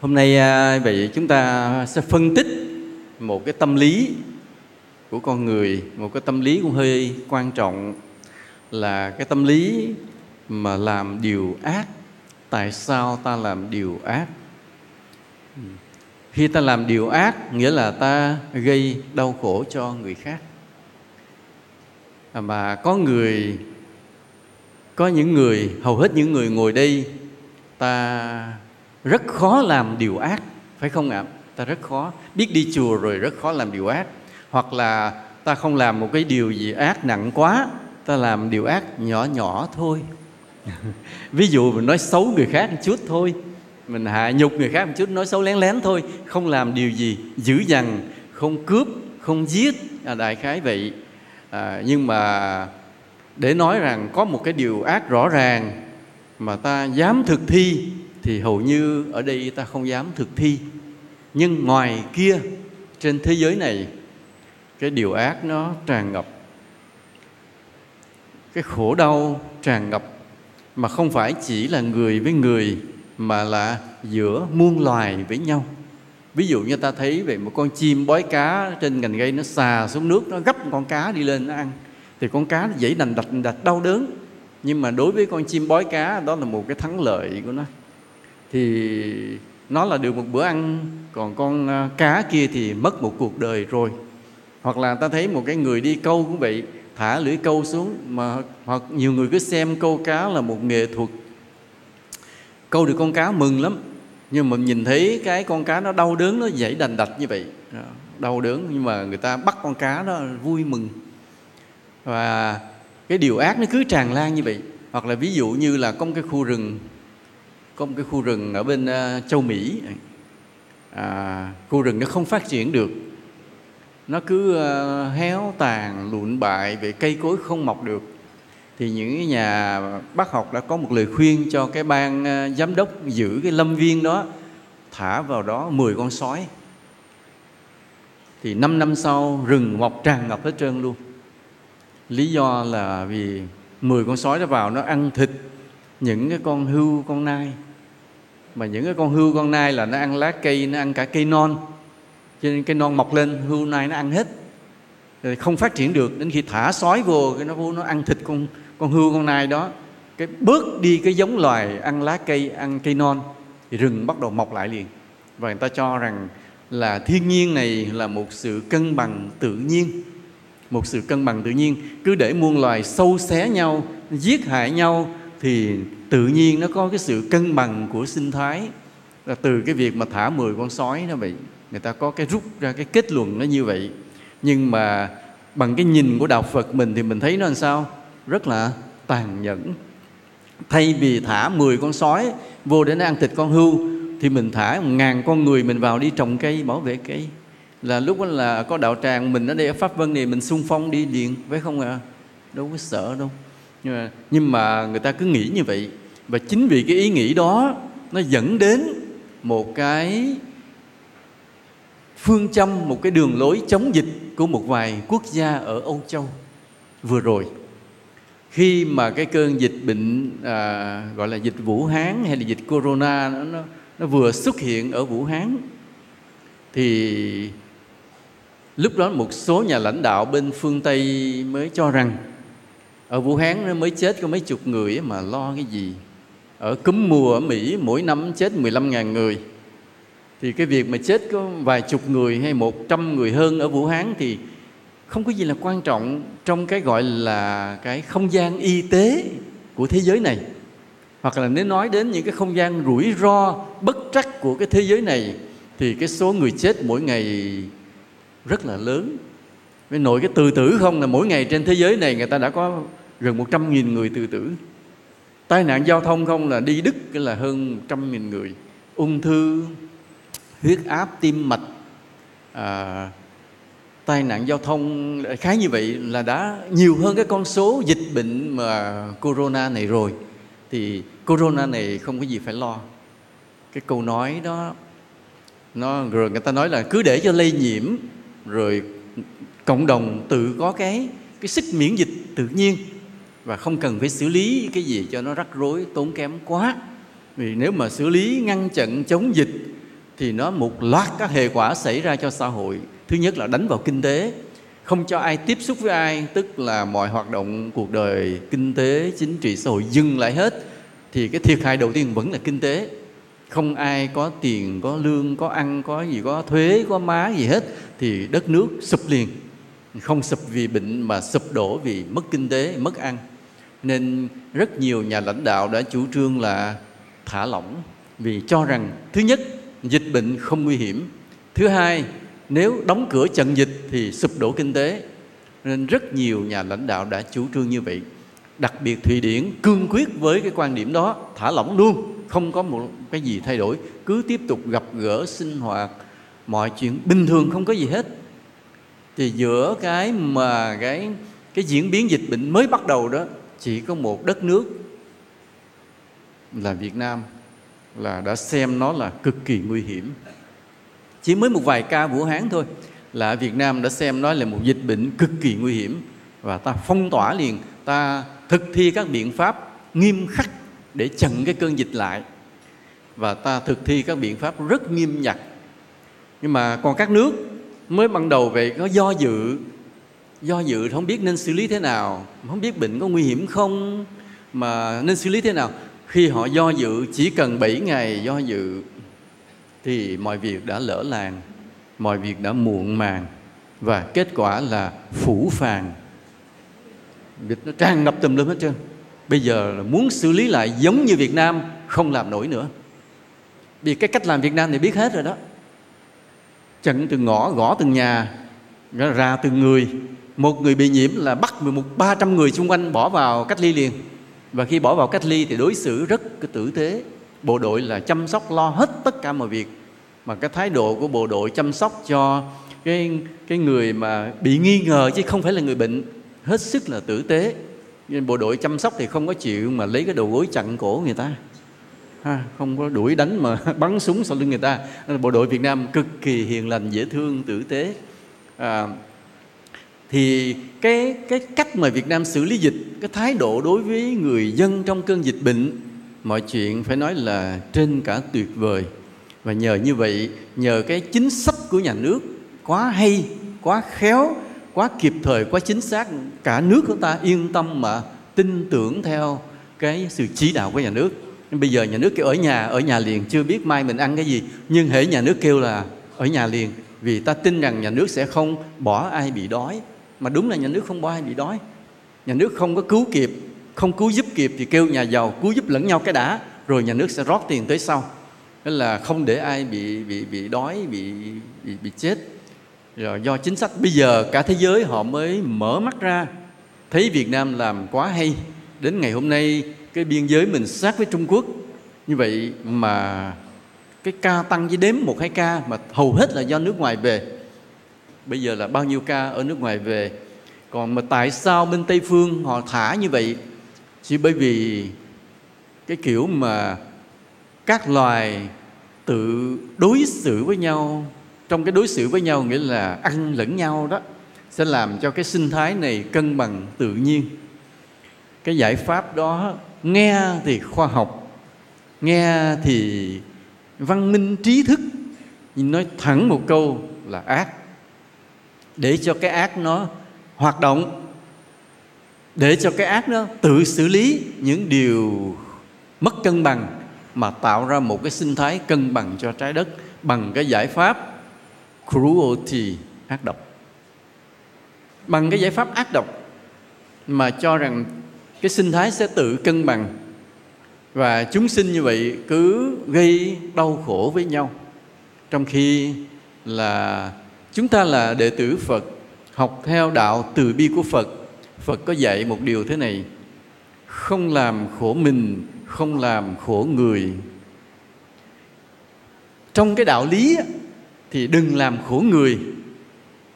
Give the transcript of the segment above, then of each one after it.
Hôm nay à, vậy chúng ta sẽ phân tích một cái tâm lý của con người, một cái tâm lý cũng hơi quan trọng là cái tâm lý mà làm điều ác. Tại sao ta làm điều ác? Khi ta làm điều ác nghĩa là ta gây đau khổ cho người khác. À, mà có người có những người hầu hết những người ngồi đây ta rất khó làm điều ác phải không ạ? Ta rất khó. Biết đi chùa rồi rất khó làm điều ác. Hoặc là ta không làm một cái điều gì ác nặng quá ta làm điều ác nhỏ nhỏ thôi. Ví dụ mình nói xấu người khác một chút thôi. Mình hạ nhục người khác một chút nói xấu lén lén thôi. Không làm điều gì dữ dằn không cướp không giết. À, đại khái vậy. À, nhưng mà để nói rằng có một cái điều ác rõ ràng mà ta dám thực thi thì hầu như ở đây ta không dám thực thi. Nhưng ngoài kia, trên thế giới này, cái điều ác nó tràn ngập. Cái khổ đau tràn ngập mà không phải chỉ là người với người, mà là giữa muôn loài với nhau. Ví dụ như ta thấy về một con chim bói cá trên ngành gây nó xà xuống nước, nó gấp con cá đi lên nó ăn. Thì con cá nó dãy đành đạch đạch đau đớn. Nhưng mà đối với con chim bói cá, đó là một cái thắng lợi của nó thì nó là được một bữa ăn, còn con à, cá kia thì mất một cuộc đời rồi. Hoặc là ta thấy một cái người đi câu cũng vậy, thả lưỡi câu xuống, mà hoặc nhiều người cứ xem câu cá là một nghệ thuật. Câu được con cá mừng lắm, nhưng mà nhìn thấy cái con cá nó đau đớn, nó dãy đành đạch như vậy à, đau đớn, nhưng mà người ta bắt con cá đó vui mừng. Và cái điều ác nó cứ tràn lan như vậy. Hoặc là ví dụ như là có một cái khu rừng có một cái khu rừng ở bên uh, châu Mỹ. À, khu rừng nó không phát triển được. Nó cứ uh, héo tàn lụn bại về cây cối không mọc được. Thì những nhà bác học đã có một lời khuyên cho cái ban uh, ờ, giám đốc giữ cái lâm viên đó thả vào đó 10 con sói. Thì 5 năm sau rừng mọc tràn ngập hết trơn luôn. Lý do là vì 10 con sói nó vào nó ăn thịt những cái con hưu con nai mà những cái con hươu, con nai là nó ăn lá cây, nó ăn cả cây non. Cho nên cây non mọc lên, hươu, nai nó ăn hết. Rồi không phát triển được, đến khi thả sói vô, cái nó nó ăn thịt con con hươu, con nai đó. Cái bớt đi cái giống loài ăn lá cây, ăn cây non, thì rừng bắt đầu mọc lại liền. Và người ta cho rằng là thiên nhiên này là một sự cân bằng tự nhiên. Một sự cân bằng tự nhiên. Cứ để muôn loài sâu xé nhau, giết hại nhau, thì tự nhiên nó có cái sự cân bằng của sinh thái. Là từ cái việc mà thả 10 con sói nó vậy người ta có cái rút ra cái kết luận nó như vậy. Nhưng mà bằng cái nhìn của đạo Phật mình thì mình thấy nó làm sao? Rất là tàn nhẫn. Thay vì thả 10 con sói vô để nó ăn thịt con hưu thì mình thả một ngàn con người mình vào đi trồng cây bảo vệ cây. Là lúc đó là có đạo tràng mình ở đây ở pháp vân này mình xung phong đi liền phải không ạ? À? đâu có sợ đâu. Nhưng mà, nhưng mà người ta cứ nghĩ như vậy và chính vì cái ý nghĩ đó nó dẫn đến một cái phương châm một cái đường lối chống dịch của một vài quốc gia ở Âu Châu vừa rồi. Khi mà cái cơn dịch bệnh à, gọi là dịch Vũ Hán hay là dịch Corona nó, nó, nó vừa xuất hiện ở Vũ Hán thì lúc đó một số nhà lãnh đạo bên phương Tây mới cho rằng ở Vũ Hán nó mới chết có mấy chục người mà lo cái gì? Ở cúm mùa ở Mỹ, mỗi năm chết 15.000 người. Thì cái việc mà chết có vài chục người hay một trăm người hơn ở Vũ Hán thì không có gì là quan trọng trong cái gọi là cái không gian y tế của thế giới này. Hoặc là nếu nói đến những cái không gian rủi ro, bất trắc của cái thế giới này, thì cái số người chết mỗi ngày rất là lớn. Với nội cái từ tử không là mỗi ngày trên thế giới này người ta đã có gần 100.000 người từ tử tai nạn giao thông không là đi Đức là hơn 100.000 người. Ung thư huyết áp tim mạch à, tai nạn giao thông à, khá như vậy là đã nhiều hơn cái con số dịch bệnh mà corona này rồi. Thì corona này không có gì phải lo. Cái câu nói đó nó rồi người ta nói là cứ để cho lây nhiễm rồi cộng đồng tự có cái cái sức miễn dịch tự nhiên và không cần phải xử lý cái gì cho nó rắc rối, tốn kém quá. Vì nếu mà xử lý ngăn chặn chống dịch, thì nó một loạt các hệ quả xảy ra cho xã hội. Thứ nhất là đánh vào kinh tế. Không cho ai tiếp xúc với ai, tức là mọi hoạt động cuộc đời kinh tế, chính trị, xã hội dừng lại hết, thì cái thiệt hại đầu tiên vẫn là kinh tế. Không ai có tiền, có lương, có ăn, có gì, có thuế, có má gì hết, thì đất nước sụp liền không sụp vì bệnh mà sụp đổ vì mất kinh tế, mất ăn. Nên rất nhiều nhà lãnh đạo đã chủ trương là thả lỏng vì cho rằng, thứ nhất, dịch bệnh không nguy hiểm. Thứ hai, nếu đóng cửa trận dịch thì sụp đổ kinh tế. Nên rất nhiều nhà lãnh đạo đã chủ trương như vậy. Đặc biệt thụy điển cương quyết với cái quan điểm đó, thả lỏng luôn, không có một cái gì thay đổi, cứ tiếp tục gặp gỡ, sinh hoạt, mọi chuyện bình thường không có gì hết thì giữa cái mà cái cái diễn biến dịch bệnh mới bắt đầu đó, chỉ có một đất nước là Việt Nam là đã xem nó là cực kỳ nguy hiểm. Chỉ mới một vài ca Vũ Hán thôi là Việt Nam đã xem nó là một dịch bệnh cực kỳ nguy hiểm và ta phong tỏa liền, ta thực thi các biện pháp nghiêm khắc để chặn cái cơn dịch lại. Và ta thực thi các biện pháp rất nghiêm ngặt nhưng mà còn các nước mới ban đầu về có do dự. Do dự không biết nên xử lý thế nào. Không biết bệnh có nguy hiểm không. Mà nên xử lý thế nào? Khi họ do dự, chỉ cần 7 ngày do dự, thì mọi việc đã lỡ làng, mọi việc đã muộn màng. Và kết quả là phủ phàng. Dịch nó tràn ngập tùm lum hết trơn. Bây giờ là muốn xử lý lại giống như Việt Nam, không làm nổi nữa. Vì cái cách làm Việt Nam thì biết hết rồi đó chặn từng ngõ, gõ từng nhà ra từng người. Một người bị nhiễm là bắt một, ba trăm người xung quanh bỏ vào cách ly liền. Và khi bỏ vào cách ly thì đối xử rất tử tế. Bộ đội là chăm sóc lo hết tất cả mọi việc. Mà cái thái độ của bộ đội chăm sóc cho cái cái người mà bị nghi ngờ chứ không phải là người bệnh, hết sức là tử tế. Nên bộ đội chăm sóc thì không có chịu mà lấy cái đầu gối chặn cổ người ta ha, không có đuổi đánh mà bắn súng sau lưng người ta. Bộ đội Việt Nam cực kỳ hiền lành dễ thương tử tế. À, thì cái cái cách mà Việt Nam xử lý dịch cái thái độ đối với người dân trong cơn dịch bệnh mọi chuyện phải nói là trên cả tuyệt vời. Và nhờ như vậy nhờ cái chính sách của nhà nước quá hay quá khéo quá kịp thời quá chính xác cả nước chúng ta yên tâm mà tin tưởng theo cái sự chỉ đạo của nhà nước bây giờ nhà nước kêu ở nhà ở nhà liền chưa biết mai mình ăn cái gì. Nhưng hễ nhà nước kêu là ở nhà liền vì ta tin rằng nhà nước sẽ không bỏ ai bị đói. Mà đúng là nhà nước không bỏ ai bị đói. Nhà nước không có cứu kịp không cứu giúp kịp thì kêu nhà giàu cứu giúp lẫn nhau cái đã rồi nhà nước sẽ rót tiền tới sau. Đó là không để ai bị bị bị đói bị bị, bị chết. Rồi do chính sách bây giờ cả thế giới họ mới mở mắt ra. Thấy Việt Nam làm quá hay đến ngày hôm nay cái biên giới mình sát với Trung Quốc. Như vậy mà cái ca tăng với đếm một hai ca mà hầu hết là do nước ngoài về. Bây giờ là bao nhiêu ca ở nước ngoài về? Còn mà tại sao bên tây phương họ thả như vậy? Chỉ bởi vì cái kiểu mà các loài tự đối xử với nhau. Trong cái đối xử với nhau nghĩa là ăn lẫn nhau đó, sẽ làm cho cái sinh thái này cân bằng tự nhiên. Cái giải pháp đó nghe thì khoa học, nghe thì văn minh trí thức. Nói thẳng một câu là ác. Để cho cái ác nó hoạt động, để cho cái ác nó tự xử lý những điều mất cân bằng mà tạo ra một cái sinh thái cân bằng cho trái đất bằng cái giải pháp cruelty, ác độc. Bằng cái giải pháp ác độc mà cho rằng cái sinh thái sẽ tự cân bằng. Và chúng sinh như vậy cứ gây đau khổ với nhau. Trong khi là chúng ta là đệ tử phật, học theo đạo từ bi của phật phật có dạy một điều thế này. Không làm khổ mình, không làm khổ người. Trong cái đạo lý thì đừng làm khổ người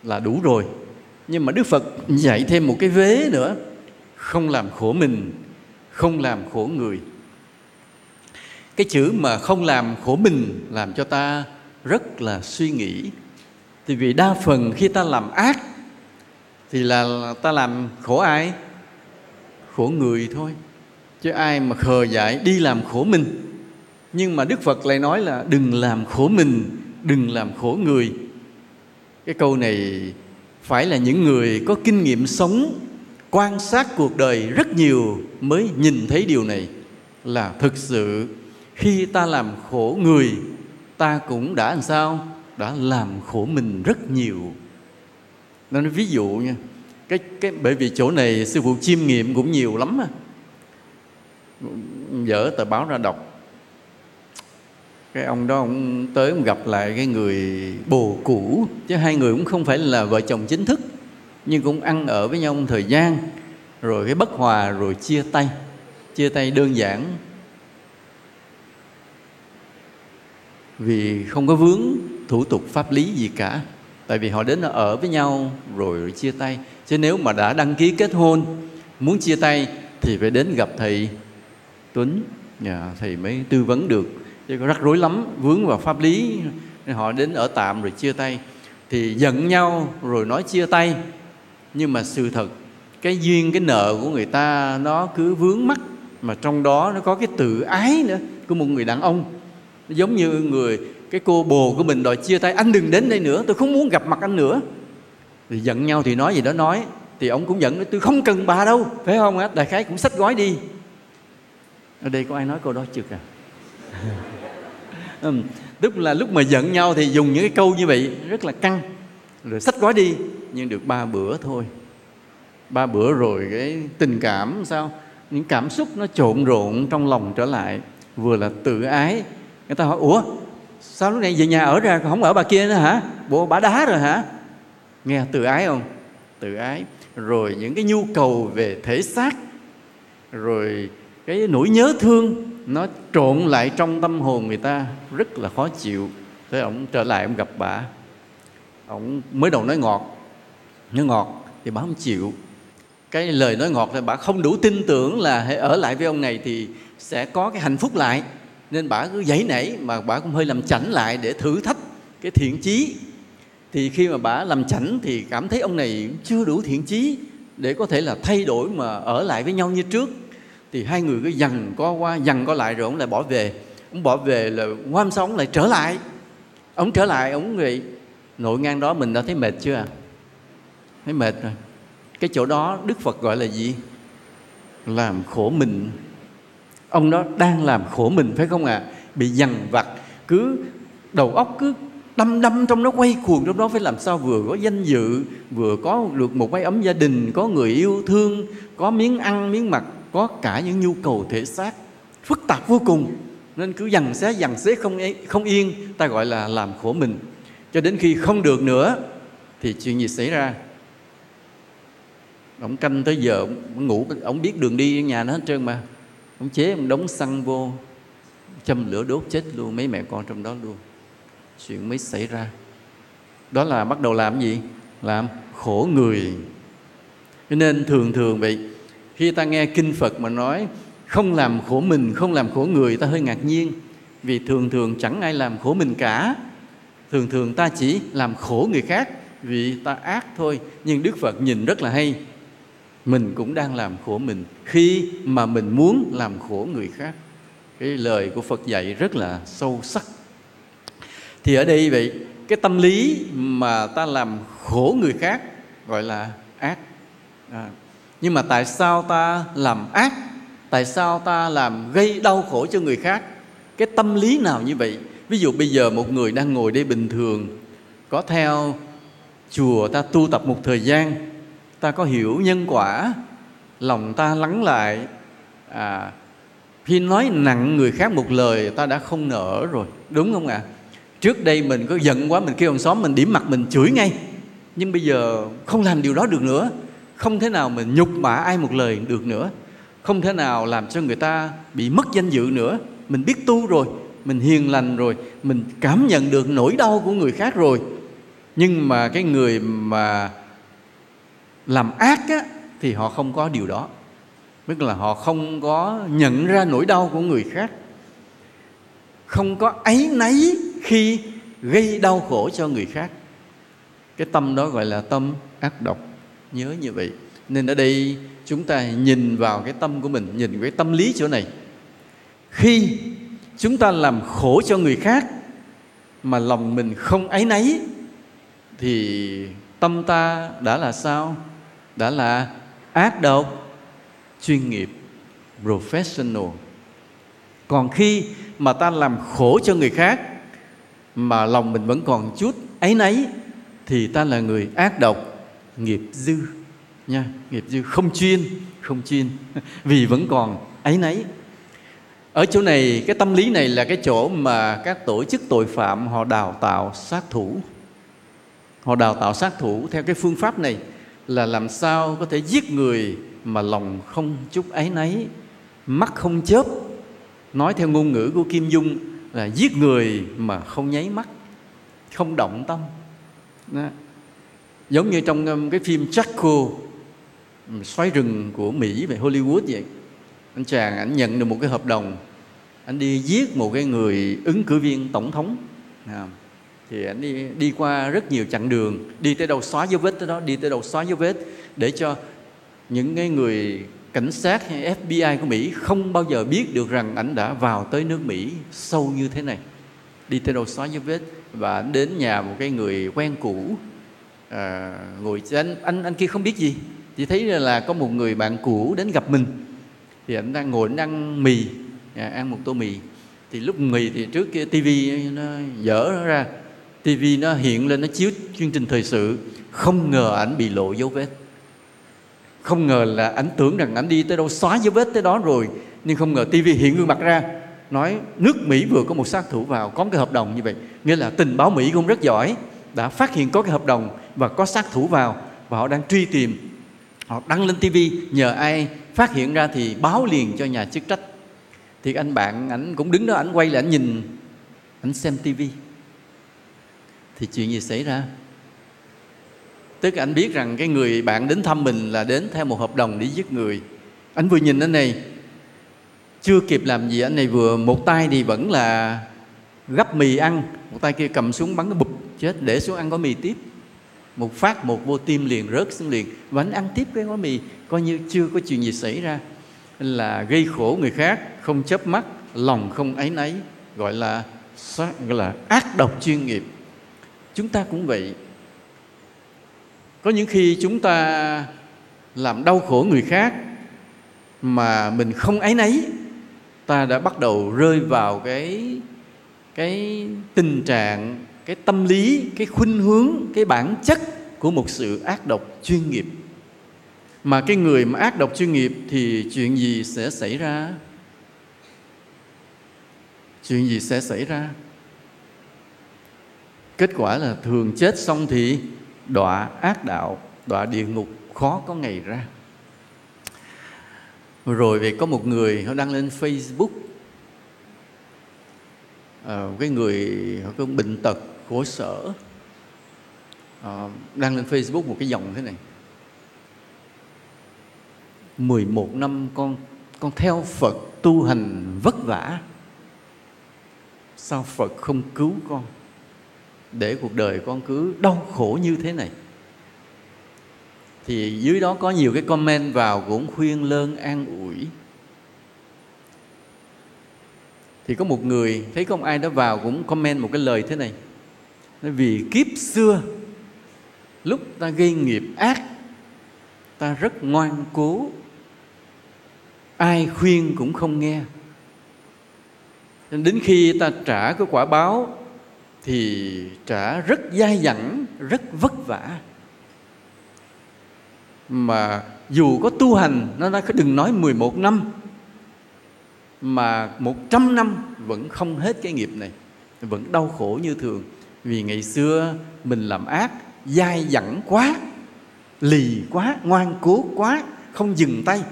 là đủ rồi. Nhưng mà đức phật dạy thêm một cái vế nữa không làm khổ mình, không làm khổ người. Cái chữ mà không làm khổ mình làm cho ta rất là suy nghĩ. Thì vì đa phần khi ta làm ác, thì là ta làm khổ ai? Khổ người thôi. Chứ ai mà khờ dại đi làm khổ mình. Nhưng mà đức phật lại nói là đừng làm khổ mình, đừng làm khổ người. Cái câu này phải là những người có kinh nghiệm sống quan sát cuộc đời rất nhiều mới nhìn thấy điều này là thực sự khi ta làm khổ người, ta cũng đã làm sao? Đã làm khổ mình rất nhiều. Nên ví dụ nha, cái cái, bởi vì chỗ này sư phụ chiêm nghiệm cũng nhiều lắm á. Dở tờ báo ra đọc. Cái ông đó ông tới ông gặp lại cái người bồ cũ, chứ hai người cũng không phải là vợ chồng chính thức nhưng cũng ăn ở với nhau một thời gian rồi cái bất hòa rồi chia tay. Chia tay đơn giản. Vì không có vướng thủ tục pháp lý gì cả. Tại vì họ đến ở với nhau rồi, rồi chia tay. Chứ nếu mà đã đăng ký kết hôn muốn chia tay thì phải đến gặp thầy Tuấn. Nhà thầy mới tư vấn được. Chứ có rắc rối lắm vướng vào pháp lý. Họ đến ở tạm rồi chia tay. Thì giận nhau rồi nói chia tay nhưng mà sự thật, cái duyên, cái nợ của người ta, nó cứ vướng mắc. Mà trong đó nó có cái tự ái nữa, của một người đàn ông. Giống như người, cái cô bồ của mình đòi chia tay, anh đừng đến đây nữa, tôi không muốn gặp mặt anh nữa. Thì giận nhau thì nói gì đó nói, thì ông cũng giận, tôi không cần bà đâu. Phải không á? Đại khái cũng xách gói đi. Ở đây có ai nói câu đó chưa à tức là lúc mà giận nhau thì dùng những cái câu như vậy rất là căng. Rồi xách gói đi nhưng được ba bữa thôi. Ba bữa rồi cái tình cảm sao? Những cảm xúc nó trộn rộn trong lòng trở lại. Vừa là tự ái, người ta hỏi, ủa, sao lúc này về nhà ở ra không ở bà kia nữa hả? Bộ bà đá rồi hả? Nghe tự ái không? Tự ái. Rồi những cái nhu cầu về thể xác, rồi cái nỗi nhớ thương, nó trộn lại trong tâm hồn người ta, rất là khó chịu. Thế ông trở lại, ông gặp bà. Ông mới đầu nói ngọt nói ngọt thì bà không chịu. Cái lời nói ngọt là bà không đủ tin tưởng là hãy ở lại với ông này thì sẽ có cái hạnh phúc lại. Nên bà cứ dãy nảy mà bà cũng hơi làm chảnh lại để thử thách cái thiện chí. Thì khi mà bà làm chảnh thì cảm thấy ông này chưa đủ thiện chí để có thể là thay đổi mà ở lại với nhau như trước. Thì hai người cứ dằn co qua, dằn co lại rồi ông lại bỏ về. Ông bỏ về là hôm sau ông lại trở lại. Ông trở lại, ông người nội ngang đó mình đã thấy mệt chưa à? Thấy mệt rồi. Cái chỗ đó đức phật gọi là gì? Làm khổ mình. Ông đó đang làm khổ mình, phải không ạ? À? bị dằn vặt, cứ đầu óc cứ đâm đâm trong nó quay cuồng trong đó. Phải làm sao vừa có danh dự, vừa có được một mái ấm gia đình, có người yêu thương, có miếng ăn, miếng mặc, có cả những nhu cầu thể xác. Phức tạp vô cùng. Nên cứ dằn xé dằn xé không không yên, ta gọi là làm khổ mình. Cho đến khi không được nữa, thì chuyện gì xảy ra? Ông canh tới giờ, ông ngủ ông biết đường đi nhà nó hết trơn mà. Ông chế ông đóng xăng vô, châm lửa đốt chết luôn mấy mẹ con trong đó luôn. Chuyện mới xảy ra. Đó là bắt đầu làm gì? Làm khổ người. Cho nên thường thường vậy, khi ta nghe kinh phật mà nói, không làm khổ mình, không làm khổ người, ta hơi ngạc nhiên. Vì thường thường chẳng ai làm khổ mình cả. Thường thường ta chỉ làm khổ người khác vì ta ác thôi. Nhưng đức phật nhìn rất là hay mình cũng đang làm khổ mình. Khi mà mình muốn làm khổ người khác cái lời của phật dạy rất là sâu sắc. Thì ở đây vậy cái tâm lý mà ta làm khổ người khác gọi là ác. À, nhưng mà tại sao ta làm ác? Tại sao ta làm gây đau khổ cho người khác? Cái tâm lý nào như vậy? Ví dụ bây giờ một người đang ngồi đây bình thường có theo chùa ta tu tập một thời gian ta có hiểu nhân quả lòng ta lắng lại. À, khi nói nặng người khác một lời ta đã không nở rồi. Đúng không ạ? À? trước đây mình có giận quá mình kêu ông xóm mình điểm mặt mình chửi ngay. Nhưng bây giờ không làm điều đó được nữa. Không thể nào mình nhục mạ ai một lời được nữa. Không thể nào làm cho người ta bị mất danh dự nữa. Mình biết tu rồi mình hiền lành rồi mình cảm nhận được nỗi đau của người khác rồi. Nhưng mà cái người mà làm ác á, thì họ không có điều đó. Tức là họ không có nhận ra nỗi đau của người khác. Không có ấy nấy khi gây đau khổ cho người khác. Cái tâm đó gọi là tâm ác độc. Nhớ như vậy. Nên ở đây chúng ta nhìn vào cái tâm của mình nhìn cái tâm lý chỗ này. Khi chúng ta làm khổ cho người khác mà lòng mình không ấy nấy thì tâm ta đã là sao? Đã là ác độc, chuyên nghiệp, professional. Còn khi mà ta làm khổ cho người khác, mà lòng mình vẫn còn chút ấy nấy thì ta là người ác độc, nghiệp dư nha. Nghiệp dư không chuyên không chuyên, vì vẫn còn ấy nấy ở chỗ này, cái tâm lý này là cái chỗ mà các tổ chức tội phạm họ đào tạo sát thủ. Họ đào tạo sát thủ theo cái phương pháp này là làm sao có thể giết người mà lòng không chút ấy nấy mắt không chớp. Nói theo ngôn ngữ của kim dung là giết người mà không nháy mắt không động tâm. Đó. giống như trong um, cái phim Jacko um, xoáy rừng của Mỹ về Hollywood vậy. Anh chàng anh nhận được một cái hợp đồng anh đi giết một cái người ứng cử viên tổng thống. À, thì anh đi đi qua rất nhiều chặng đường đi tới đâu xóa dấu vết tới đó đi tới đâu xóa dấu vết để cho những cái người cảnh sát hay FBI của Mỹ không bao giờ biết được rằng ảnh đã vào tới nước Mỹ sâu như thế này. Đi tới đâu xóa dấu vết và anh đến nhà một cái người quen cũ à, ngồi anh anh anh kia không biết gì chỉ thấy là có một người bạn cũ đến gặp mình. Thì anh đang ngồi anh ăn mì à, ăn một tô mì. Thì lúc mì thì trước kia tivi nó dở nó ra tv nó hiện lên, nó chiếu chương trình thời sự. Không ngờ ảnh bị lộ dấu vết. Không ngờ là ảnh tưởng rằng ảnh đi tới đâu, xóa dấu vết tới đó rồi. Nhưng không ngờ tv hiện gương mặt ra, nói nước Mỹ vừa có một sát thủ vào, có cái hợp đồng như vậy. Nghĩa là tình báo Mỹ cũng rất giỏi, đã phát hiện có cái hợp đồng và có sát thủ vào và họ đang truy tìm. Họ đăng lên tv nhờ ai phát hiện ra thì báo liền cho nhà chức trách. Thì anh bạn ảnh cũng đứng đó, ảnh quay lại, ảnh nhìn, ảnh xem tivi thì chuyện gì xảy ra? Tức anh biết rằng cái người bạn đến thăm mình là đến theo một hợp đồng để giết người. Anh vừa nhìn anh này, chưa kịp làm gì, anh này vừa một tay thì vẫn là gấp mì ăn, một tay kia cầm súng bắn cái bụp, chết, để xuống ăn gói mì tiếp. Một phát, một vô tim liền rớt xuống liền. Và anh ăn tiếp cái gói mì, coi như chưa có chuyện gì xảy ra. Là gây khổ người khác, không chớp mắt, lòng không ấy nấy gọi là gọi là ác độc chuyên nghiệp chúng ta cũng vậy. Có những khi chúng ta làm đau khổ người khác mà mình không ấy nấy ta đã bắt đầu rơi vào cái cái tình trạng, cái tâm lý, cái khuynh hướng, cái bản chất của một sự ác độc chuyên nghiệp. Mà cái người mà ác độc chuyên nghiệp thì chuyện gì sẽ xảy ra? Chuyện gì sẽ xảy ra? Kết quả là thường chết xong thì đọa ác đạo đọa địa ngục khó có ngày ra. Rồi về có một người họ đăng lên facebook. À, cái người họ có bệnh tật khổ sở. À, đăng lên facebook một cái dòng thế này. 11 năm con con theo Phật tu hành vất vả. Sao Phật không cứu con? Để cuộc đời con cứ đau khổ như thế này. Thì dưới đó có nhiều cái comment vào cũng khuyên lơn, an ủi. Thì có một người, thấy không ai đó vào cũng comment một cái lời thế này. Nói vì kiếp xưa, lúc ta gây nghiệp ác, ta rất ngoan cố. Ai khuyên cũng không nghe. Đến khi ta trả cái quả báo thì trả rất dai dẳng, rất vất vả. Mà dù có tu hành, nó đã đừng nói 11 năm, mà 100 năm vẫn không hết cái nghiệp này, vẫn đau khổ như thường. Vì ngày xưa mình làm ác, dai dẳng quá, lì quá, ngoan cố quá, không dừng tay,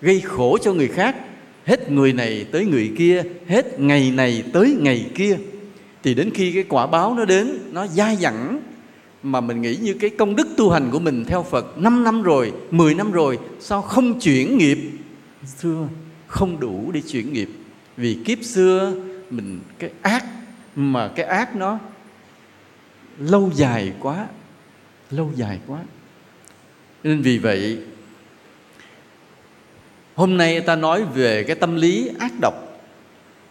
gây khổ cho người khác. Hết người này tới người kia, hết ngày này tới ngày kia thì đến khi cái quả báo nó đến nó dai dẳng mà mình nghĩ như cái công đức tu hành của mình theo Phật 5 năm rồi, 10 năm rồi sao không chuyển nghiệp? Xưa không đủ để chuyển nghiệp. Vì kiếp xưa mình cái ác mà cái ác nó lâu dài quá lâu dài quá. Nên vì vậy hôm nay ta nói về cái tâm lý ác độc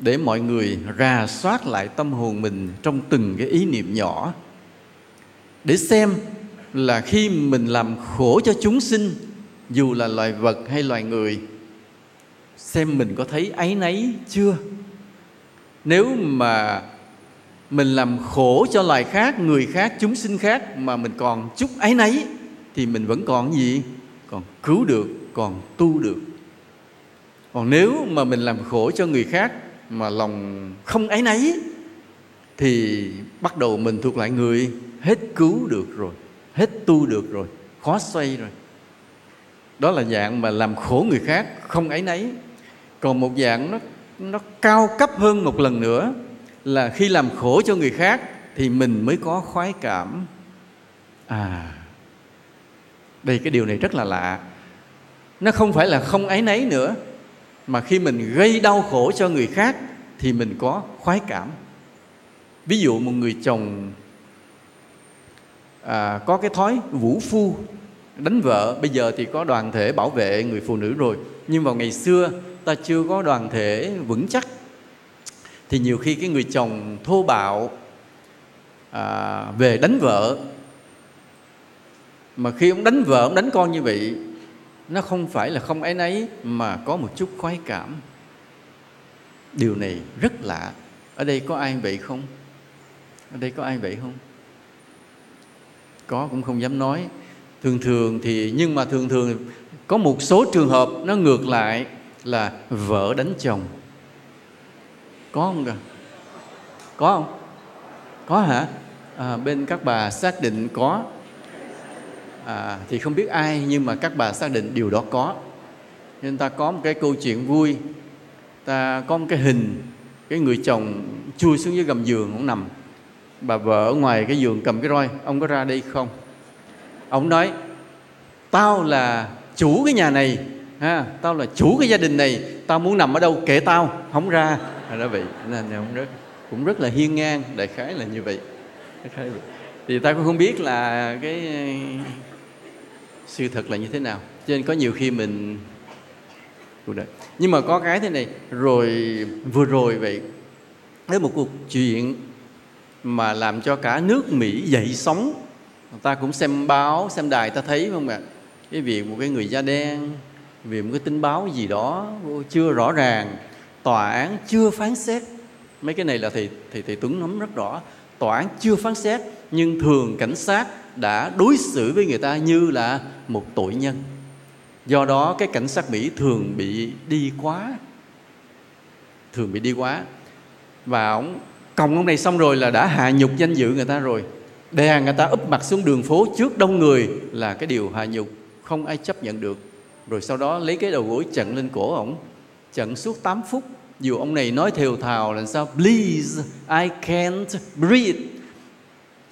để mọi người rà soát lại tâm hồn mình trong từng cái ý niệm nhỏ. Để xem là khi mình làm khổ cho chúng sinh, dù là loài vật hay loài người, xem mình có thấy áy náy chưa? Nếu mà mình làm khổ cho loài khác, người khác, chúng sinh khác mà mình còn chút áy náy, thì mình vẫn còn gì? Còn cứu được, còn tu được. Còn nếu mà mình làm khổ cho người khác mà lòng không áy náy thì bắt đầu mình thuộc lại người. Hết cứu được rồi hết tu được rồi khó xoay rồi. Đó là dạng mà làm khổ người khác không ấy nấy. Còn một dạng nó nó cao cấp hơn một lần nữa là khi làm khổ cho người khác thì mình mới có khoái cảm. À đây cái điều này rất là lạ. Nó không phải là không ấy nấy nữa mà khi mình gây đau khổ cho người khác thì mình có khoái cảm. Ví dụ một người chồng à, có cái thói vũ phu đánh vợ. Bây giờ thì có đoàn thể bảo vệ người phụ nữ rồi. Nhưng vào ngày xưa ta chưa có đoàn thể vững chắc. Thì nhiều khi cái người chồng thô bạo à, về đánh vợ. Mà khi ông đánh vợ ông đánh con như vậy nó không phải là không ấy nấy mà có một chút khoái cảm. Điều này rất lạ. Ở đây có ai vậy không? Ở đây có ai vậy không? Có cũng không dám nói. Thường thường thì nhưng mà thường thường có một số trường hợp nó ngược lại là vợ đánh chồng. Có không cả có không? Có hả? À, bên các bà xác định có à, thì không biết ai nhưng mà các bà xác định điều đó có. Nên ta có một cái câu chuyện vui. Ta có một cái hình cái người chồng chui xuống dưới gầm giường ông nằm. Bà vợ ở ngoài cái giường cầm cái roi ông có ra đây không? Ông nói tao là chủ cái nhà này ha tao là chủ cái gia đình này tao muốn nằm ở đâu kệ tao không ra. Đó vậy nên ông rất cũng rất là hiên ngang đại khái là như vậy. Thì ta cũng không biết là cái sự thật là như thế nào? Cho nên có nhiều khi mình nhưng mà có cái thế này, rồi, vừa rồi vậy với một cuộc chuyện mà làm cho cả nước Mỹ dậy sóng. Người ta cũng xem báo, xem đài ta thấy không ạ? Cái việc một cái người da đen, vì một cái tin báo gì đó chưa rõ ràng, tòa án chưa phán xét. Mấy cái này là thầy thầy thầy Tuấn nắm rất rõ. Tòa án chưa phán xét, nhưng thường cảnh sát đã đối xử với người ta như là một tội nhân. Do đó cái cảnh sát Mỹ thường bị đi quá. Thường bị đi quá. Và ông còng ông này xong rồi là đã hạ nhục danh dự người ta rồi. Đè người ta úp mặt xuống đường phố trước đông người là cái điều hạ nhục. Không ai chấp nhận được. Rồi sau đó lấy cái đầu gối chặn lên cổ ổng chặn suốt 8 phút. Dù ông này nói thều thào là sao, please, I can't breathe.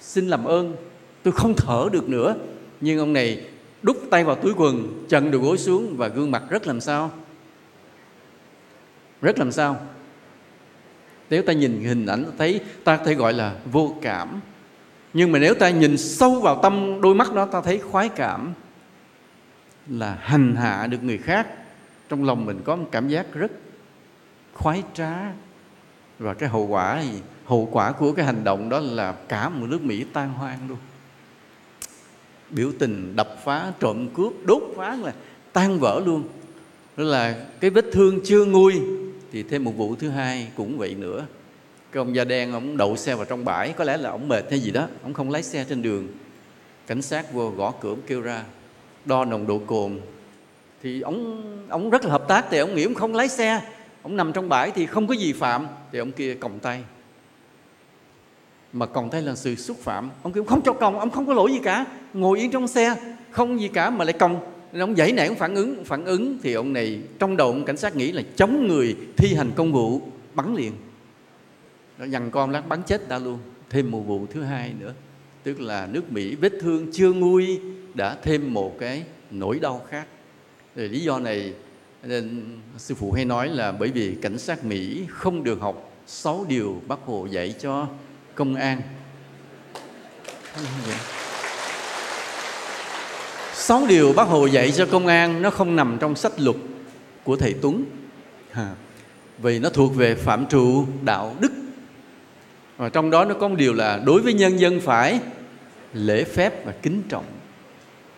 Xin làm ơn. Tôi không thở được nữa. Nhưng ông này đút tay vào túi quần chận đầu gối xuống và gương mặt rất làm sao. Rất làm sao. Nếu ta nhìn hình ảnh thấy, ta có thể gọi là vô cảm. Nhưng mà nếu ta nhìn sâu vào tâm đôi mắt đó, ta thấy khoái cảm là hành hạ được người khác. Trong lòng mình có một cảm giác rất khoái trá. Và cái hậu quả gì hậu quả của cái hành động đó là cả một nước Mỹ tan hoang luôn biểu tình đập phá, trộm cướp, đốt phá là tan vỡ luôn. Đó là cái vết thương chưa nguôi. Thì thêm một vụ thứ hai cũng vậy nữa. Cái ông da đen, ông đậu xe vào trong bãi, có lẽ là ông mệt hay gì đó, ông không lái xe trên đường. Cảnh sát vô gõ cửa ông kêu ra, đo nồng độ cồn. Thì ông ông rất là hợp tác thì ông nghĩ ông không lái xe. Ông nằm trong bãi thì không có gì phạm. Thì ông kia còng tay mà còn thấy là sự xúc phạm. Ông kêu, không cho còng, ông không có lỗi gì cả. Ngồi yên trong xe, không gì cả mà lại còng. Nên ông dãy nảy ông phản ứng phản ứng. Thì ông này, trong đầu ông cảnh sát nghĩ là chống người thi hành công vụ, bắn liền. Nó dằn con lát, bắn chết ta luôn. Thêm một vụ thứ hai nữa. Tức là nước Mỹ vết thương chưa nguôi, đã thêm một cái nỗi đau khác. Thì lý do này, nên sư phụ hay nói là bởi vì cảnh sát Mỹ không được học sáu điều bác Hồ dạy cho công an. Sáu điều bác Hồ dạy cho công an nó không nằm trong sách luật của thầy Tuấn. À, vì nó thuộc về phạm trụ đạo đức. Và trong đó nó có một điều là đối với nhân dân phải lễ phép và kính trọng.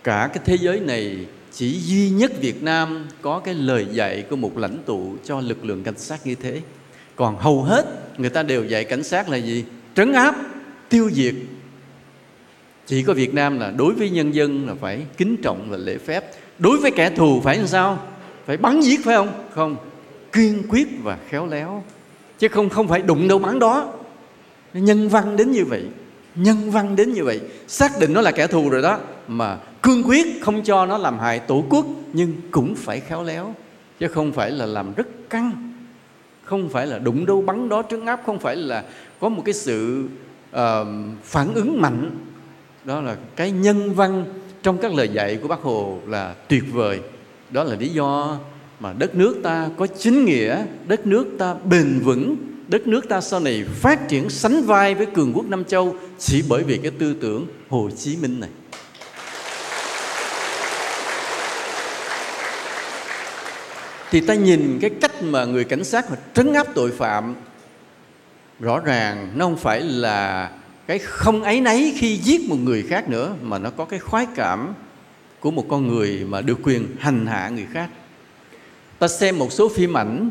Cả cái thế giới này chỉ duy nhất Việt Nam có cái lời dạy của một lãnh tụ cho lực lượng cảnh sát như thế. Còn hầu hết người ta đều dạy cảnh sát là gì? Trấn áp, tiêu diệt. Chỉ có Việt Nam là đối với nhân dân là phải kính trọng và lễ phép. Đối với kẻ thù phải làm sao? Phải bắn giết phải không? Không. Kiên quyết và khéo léo. Chứ không không phải đụng đâu bắn đó. Nhân văn đến như vậy. Nhân văn đến như vậy. Xác định nó là kẻ thù rồi đó. Mà cương quyết không cho nó làm hại tổ quốc, nhưng cũng phải khéo léo. Chứ không phải là làm rất căng. Không phải là đụng đâu bắn đó, trấn áp. Không phải là có một cái sự uh, phản ứng mạnh đó là cái nhân văn trong các lời dạy của bác hồ là tuyệt vời đó là lý do mà đất nước ta có chính nghĩa đất nước ta bền vững đất nước ta sau này phát triển sánh vai với cường quốc Nam Châu chỉ bởi vì cái tư tưởng Hồ Chí Minh này. Thì ta nhìn cái cách mà người cảnh sát mà trấn áp tội phạm rõ ràng nó không phải là cái không ấy nấy khi giết một người khác nữa, mà nó có cái khoái cảm của một con người mà được quyền hành hạ người khác. Ta xem một số phim ảnh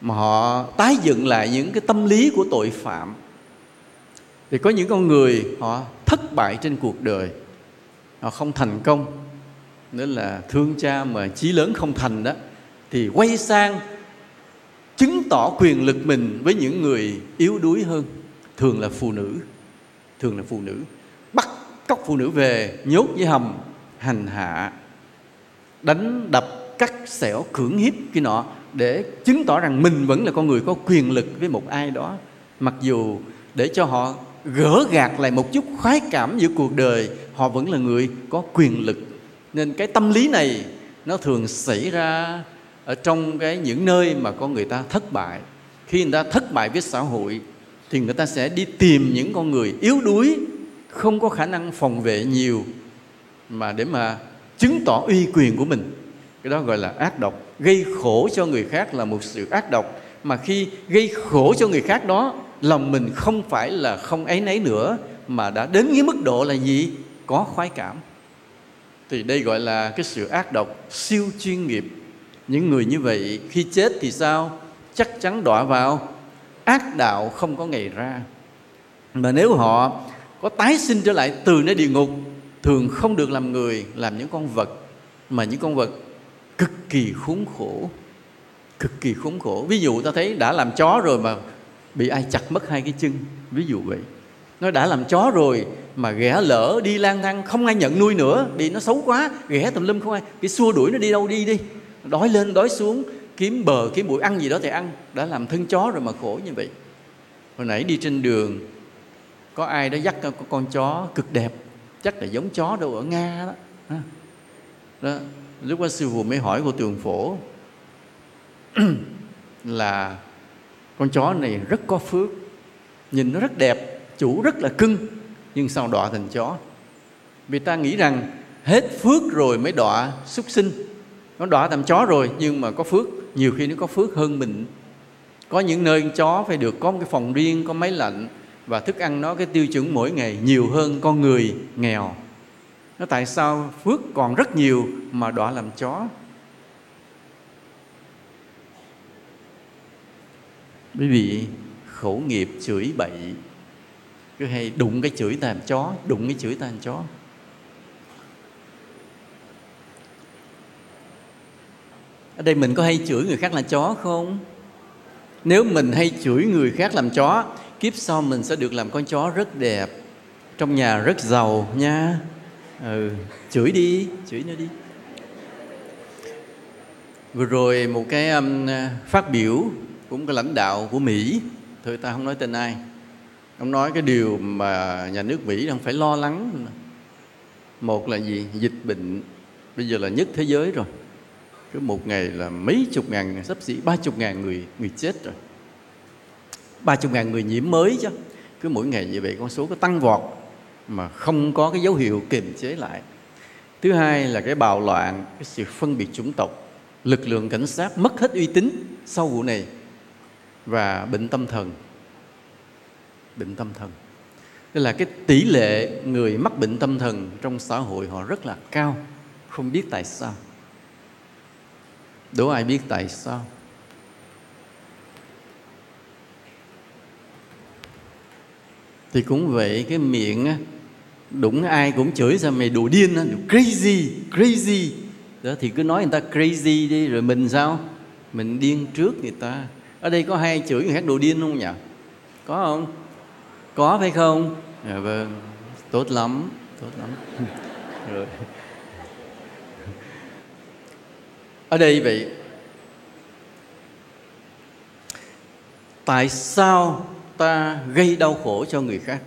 mà họ tái dựng lại những cái tâm lý của tội phạm. Thì có những con người họ thất bại trên cuộc đời, họ không thành công. Nữa là thương cha mà chí lớn không thành đó, thì quay sang chứng tỏ quyền lực mình với những người yếu đuối hơn. Thường là phụ nữ, thường là phụ nữ. Bắt cóc phụ nữ về, nhốt dưới hầm, hành hạ, đánh đập cắt xẻo, cưỡng hiếp cái nọ, để chứng tỏ rằng mình vẫn là con người có quyền lực với một ai đó. Mặc dù để cho họ gỡ gạt lại một chút khoái cảm giữa cuộc đời, họ vẫn là người có quyền lực. Nên cái tâm lý này nó thường xảy ra ở trong cái những nơi mà con người ta thất bại, khi người ta thất bại với xã hội thì người ta sẽ đi tìm những con người yếu đuối, không có khả năng phòng vệ nhiều mà để mà chứng tỏ uy quyền của mình. Cái đó gọi là ác độc. Gây khổ cho người khác là một sự ác độc. Mà khi gây khổ cho người khác đó, lòng mình không phải là không ấy nấy nữa, mà đã đến cái mức độ là gì? Có khoái cảm. Thì đây gọi là cái sự ác độc, siêu chuyên nghiệp những người như vậy khi chết thì sao? Chắc chắn đọa vào. Ác đạo không có ngày ra. Mà nếu họ có tái sinh trở lại từ nơi địa ngục, thường không được làm người, làm những con vật mà những con vật cực kỳ khốn khổ. Cực kỳ khốn khổ. Ví dụ ta thấy đã làm chó rồi mà bị ai chặt mất hai cái chân. Ví dụ vậy. Nó đã làm chó rồi mà ghẻ lỡ đi lang thang, không ai nhận nuôi nữa vì nó xấu quá, ghẻ tùm lum không ai. Cái xua đuổi nó đi đâu đi đi đói lên đói xuống kiếm bờ kiếm bụi ăn gì đó thì ăn. Đã làm thân chó rồi mà khổ như vậy. Hồi nãy đi trên đường có ai đó dắt con, con chó cực đẹp. Chắc là giống chó đâu ở nga đó, đó lúc đó sư phụ mới hỏi cô tường phổ là con chó này rất có phước nhìn nó rất đẹp chủ rất là cưng nhưng sao đọa thành chó? Vì ta nghĩ rằng hết phước rồi mới đọa súc sinh nó đọa làm chó rồi, nhưng mà có phước. Nhiều khi nó có phước hơn mình. Có những nơi chó phải được có một cái phòng riêng, có máy lạnh, và thức ăn nó cái tiêu chuẩn mỗi ngày nhiều hơn con người nghèo. Nó tại sao phước còn rất nhiều mà đọa làm chó? Bởi vì khẩu nghiệp chửi bậy. Cứ hay đụng cái chửi ta làm chó, đụng cái chửi ta làm chó. Ở đây mình có hay chửi người khác là chó không? Nếu mình hay chửi người khác làm chó kiếp sau mình sẽ được làm con chó rất đẹp trong nhà rất giàu nha. Ừ, chửi đi chửi nó đi. Vừa rồi một cái um, phát biểu của một cái lãnh đạo của mỹ thôi ta không nói tên ai. Ông nói cái điều mà nhà nước mỹ đang phải lo lắng. Một là gì? Dịch bệnh. Bây giờ là nhất thế giới rồi cứ một ngày là mấy chục ngàn, sắp xỉ ba chục ngàn người người chết rồi. Ba chục ngàn người nhiễm mới chứ. Cứ mỗi ngày như vậy con số có tăng vọt mà không có cái dấu hiệu kiềm chế lại. Thứ hai là cái bạo loạn, cái sự phân biệt chủng tộc, lực lượng cảnh sát mất hết uy tín sau vụ này và bệnh tâm thần. Bệnh tâm thần. Tức là cái tỷ lệ người mắc bệnh tâm thần trong xã hội họ rất là cao, không biết tại sao đố ai biết tại sao? Thì cũng vậy, cái miệng á đụng ai cũng chửi sao mày đồ điên á crazy crazy. Đó, thì cứ nói người ta crazy đi, rồi mình sao? Mình điên trước người ta. Ở đây có hai chửi người khác đồ điên không nhỉ? Có không? Có phải không? Dạ vâng. Tốt lắm tốt lắm. Rồi ở đây vậy tại sao ta gây đau khổ cho người khác?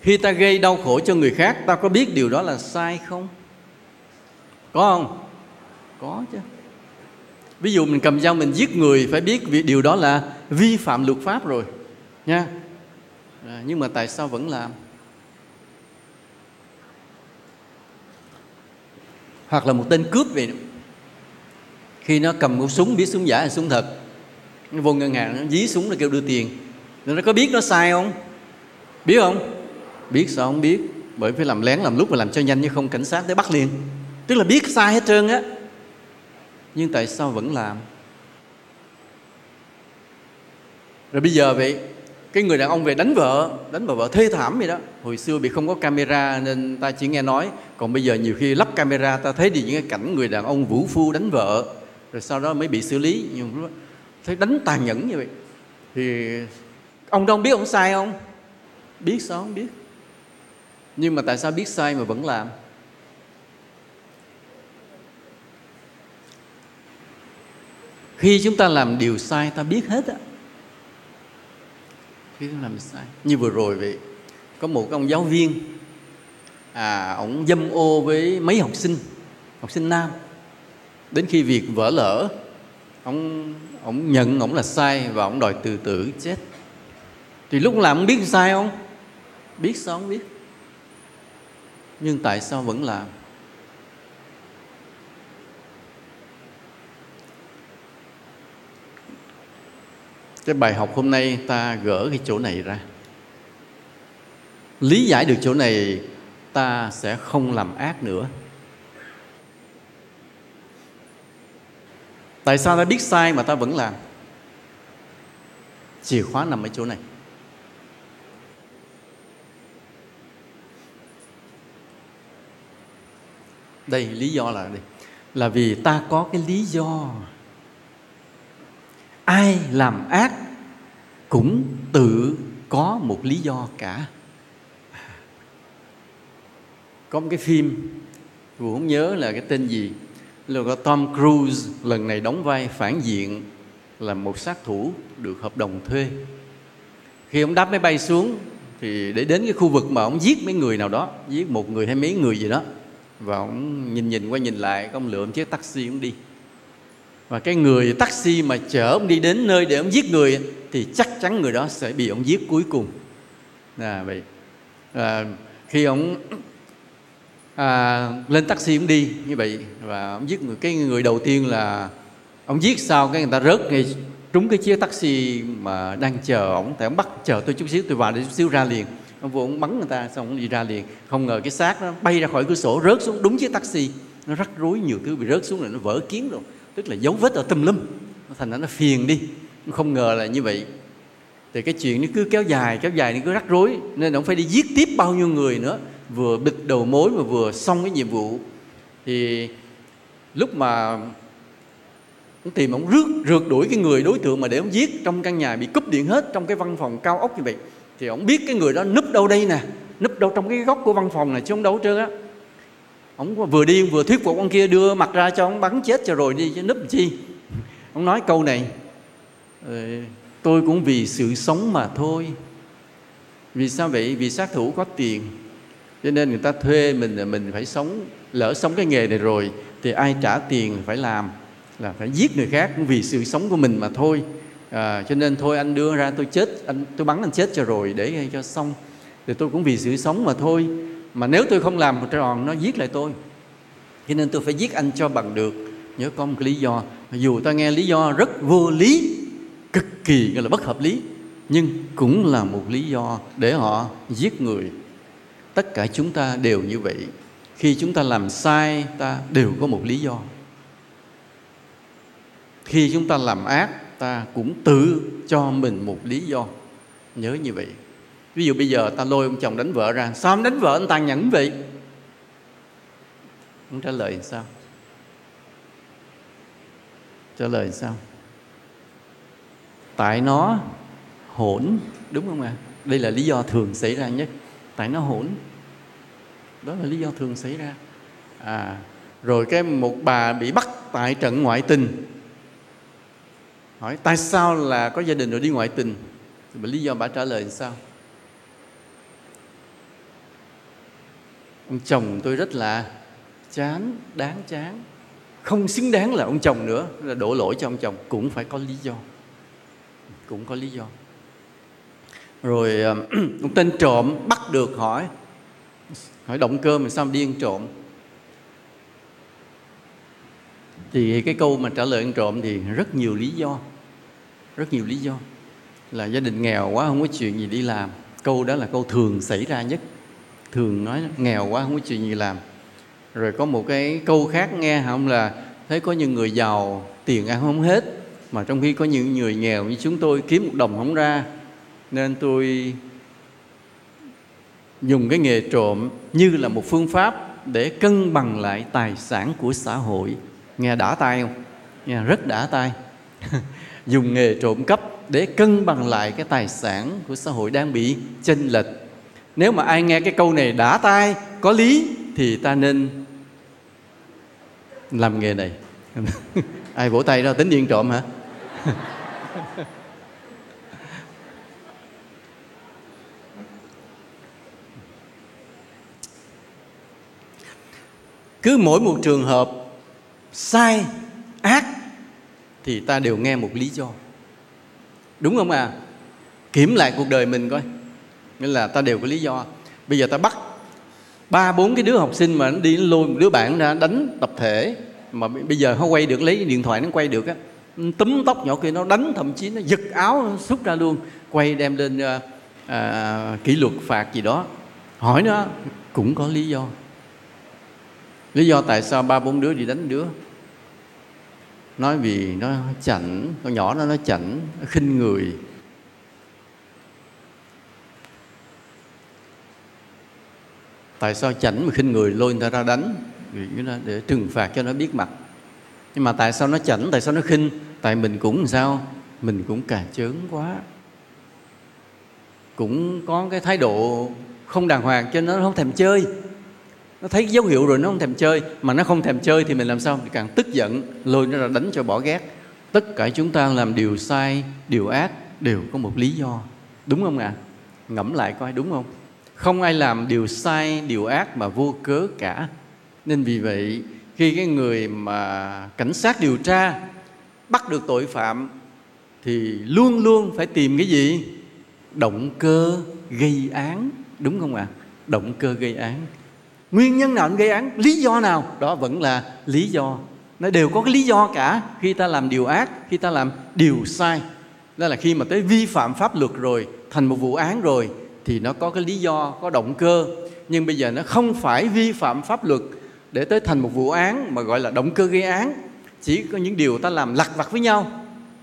Khi ta gây đau khổ cho người khác ta có biết điều đó là sai không? Có không? Có chứ. Ví dụ mình cầm dao mình giết người phải biết việc điều đó là vi phạm luật pháp rồi nha. À, nhưng mà tại sao vẫn làm? Hoặc là một tên cướp vậy khi nó cầm một súng, biết súng giả hay súng thật. Nó vô ngân hàng, nó dí súng nó kêu đưa tiền. Nó có biết nó sai không? Biết không? Biết sao không biết? Bởi phải làm lén làm lúc và làm cho nhanh chứ không cảnh sát tới bắt liền. Tức là biết sai hết trơn á. Nhưng tại sao vẫn làm? Rồi bây giờ vậy cái người đàn ông về đánh vợ, đánh bà vợ thê thảm vậy đó. Hồi xưa bị không có camera nên ta chỉ nghe nói. Còn bây giờ nhiều khi lắp camera, ta thấy đi những cái cảnh người đàn ông vũ phu đánh vợ. Rồi sau đó mới bị xử lý. Nhưng thấy đánh tàn nhẫn như vậy. Thì ông đâu biết ông sai không? Biết sao không biết? Nhưng mà tại sao biết sai mà vẫn làm? Khi chúng ta làm điều sai, ta biết hết á khi làm sai như vừa rồi vậy, có một ông giáo viên à ông dâm ô với mấy học sinh học sinh nam. Đến khi việc vỡ lỡ ông ông nhận ông là sai và ông đòi từ tử chết. Thì lúc làm ông biết sai không? Biết sao không biết? Nhưng tại sao vẫn làm? Cái bài học hôm nay ta gỡ cái chỗ này ra. Lý giải được chỗ này, ta sẽ không làm ác nữa. Tại sao ta biết sai mà ta vẫn làm? Chìa khóa nằm ở chỗ này. Đây, lý do là đây. Là vì ta có cái lý do ai làm ác cũng tự có một lý do cả. Có một cái phim, tôi không nhớ là cái tên gì, là có Tom Cruise lần này đóng vai phản diện là một sát thủ được hợp đồng thuê. Khi ông đáp máy bay xuống thì để đến cái khu vực mà ông giết mấy người nào đó, giết một người hay mấy người gì đó, và ông nhìn nhìn qua nhìn lại, ông lượm chiếc taxi ông đi và cái người taxi mà chở ông đi đến nơi để ông giết người thì chắc chắn người đó sẽ bị ông giết cuối cùng. Là vậy. À, khi ông à, lên taxi ông đi như vậy và ông giết người cái người đầu tiên là ông giết sau cái người ta rớt ngay trúng cái chiếc taxi mà đang chờ ông. Thì ông bắt chờ tôi chút xíu tôi vào để chút xíu ra liền. Ông vô ông bắn người ta xong ông đi ra liền. Không ngờ cái xác nó bay ra khỏi cửa sổ rớt xuống đúng chiếc taxi. Nó rắc rối nhiều thứ bị rớt xuống là nó vỡ kiến rồi tức là dấu vết ở tâm lum. Nó thành ra nó phiền đi. Không ngờ là như vậy. Thì cái chuyện nó cứ kéo dài kéo dài, nó cứ rắc rối. Nên ông phải đi giết tiếp bao nhiêu người nữa. Vừa bịt đầu mối mà vừa xong cái nhiệm vụ. Thì lúc mà ông tìm ông rước, rượt đuổi cái người đối tượng mà để ông giết trong căn nhà bị cúp điện hết trong cái văn phòng cao ốc như vậy, thì ông biết cái người đó núp đâu đây nè, núp đâu trong cái góc của văn phòng này chứ không đâu trơn á ông vừa đi vừa thuyết phục ông kia đưa mặt ra cho ông bắn chết cho rồi đi chứ núp chi? Ông nói câu này ờ, tôi cũng vì sự sống mà thôi. Vì sao vậy? Vì sát thủ có tiền. Cho nên người ta thuê mình là mình phải sống lỡ sống cái nghề này rồi thì ai trả tiền phải làm là phải giết người khác cũng vì sự sống của mình mà thôi. À, cho nên thôi anh đưa ra tôi chết anh tôi bắn anh chết cho rồi để cho xong. Thì tôi cũng vì sự sống mà thôi mà nếu tôi không làm một tròn nó giết lại tôi. Cho nên tôi phải giết anh cho bằng được. Nhớ có một cái lý do. Dù ta nghe lý do rất vô lý, cực kỳ, gọi là bất hợp lý, nhưng cũng là một lý do để họ giết người. Tất cả chúng ta đều như vậy. Khi chúng ta làm sai, ta đều có một lý do. Khi chúng ta làm ác, ta cũng tự cho mình một lý do. Nhớ như vậy ví dụ bây giờ ta lôi ông chồng đánh vợ ra, sao ông đánh vợ anh tàn nhẫn vậy? Ông trả lời sao? Trả lời sao? Tại nó hỗn đúng không ạ? À? đây là lý do thường xảy ra nhất. Tại nó hỗn đó là lý do thường xảy ra. À rồi cái một bà bị bắt tại trận ngoại tình. Hỏi, tại sao là có gia đình rồi đi ngoại tình? Thì lý do bà trả lời sao? Ông chồng tôi rất là chán, đáng chán. Không xứng đáng là ông chồng nữa, là đổ lỗi cho ông chồng, cũng phải có lý do. Cũng có lý do. Rồi ờ, ông tên trộm bắt được hỏi. Hỏi động cơ mà sao mà đi ăn trộm? Thì cái câu mà trả lời ăn trộm thì rất nhiều lý do. Rất nhiều lý do. Là gia đình nghèo quá, không có chuyện gì đi làm. Câu đó là câu thường xảy ra nhất thường nói nghèo quá, không có chuyện gì làm. Rồi có một cái câu khác nghe không là thấy có những người giàu tiền ăn không hết, mà trong khi có những người nghèo như chúng tôi kiếm một đồng không ra, nên tôi dùng cái nghề trộm như là một phương pháp để cân bằng lại tài sản của xã hội. Nghe đã tay không? Nghe rất đã tay dùng nghề trộm cắp để cân bằng lại cái tài sản của xã hội đang bị chênh lệch nếu mà ai nghe cái câu này đã tai, có lý, thì ta nên làm nghề này. Ai vỗ tay đó, tính điên trộm hả? Cứ mỗi một trường hợp sai, ác, thì ta đều nghe một lý do. Đúng không à? Kiểm lại cuộc đời mình coi nghĩa là ta đều có lý do. Bây giờ ta bắt ba bốn cái đứa học sinh mà nó đi lôi một đứa bạn ra đánh tập thể mà bây giờ nó quay được lấy điện thoại nó quay được á túm tóc nhỏ kia nó đánh thậm chí nó giật áo nó xúc ra luôn quay đem lên à, à, kỷ luật phạt gì đó. Hỏi nó cũng có lý do. Lý do tại sao ba bốn đứa đi đánh đứa? Nói vì nó chảnh con nhỏ nó nó chảnh nó khinh người. Tại sao chảnh mà khinh người lôi người ta ra đánh? Để trừng phạt cho nó biết mặt. Nhưng mà tại sao nó chảnh, tại sao nó khinh? Tại mình cũng sao? Mình cũng cà chớn quá. Cũng có cái thái độ không đàng hoàng cho nó không thèm chơi. Nó thấy dấu hiệu rồi nó không thèm chơi. Mà nó không thèm chơi thì mình làm sao? Càng tức giận, lôi nó ra đánh cho bỏ ghét. Tất cả chúng ta làm điều sai, điều ác đều có một lý do. Đúng không ạ? À? ngẫm lại coi, đúng không? Không ai làm điều sai, điều ác mà vô cớ cả. Nên vì vậy, khi cái người mà cảnh sát điều tra bắt được tội phạm, thì luôn luôn phải tìm cái gì? Động cơ gây án, đúng không ạ? À? động cơ gây án. Nguyên nhân nào gây án? Lý do nào? Đó vẫn là lý do. Nó đều có cái lý do cả. Khi ta làm điều ác, khi ta làm điều sai. Đó là khi mà tới vi phạm pháp luật rồi, thành một vụ án rồi thì nó có cái lý do, có động cơ. Nhưng bây giờ nó không phải vi phạm pháp luật để tới thành một vụ án mà gọi là động cơ gây án. Chỉ có những điều ta làm lặt vặt với nhau,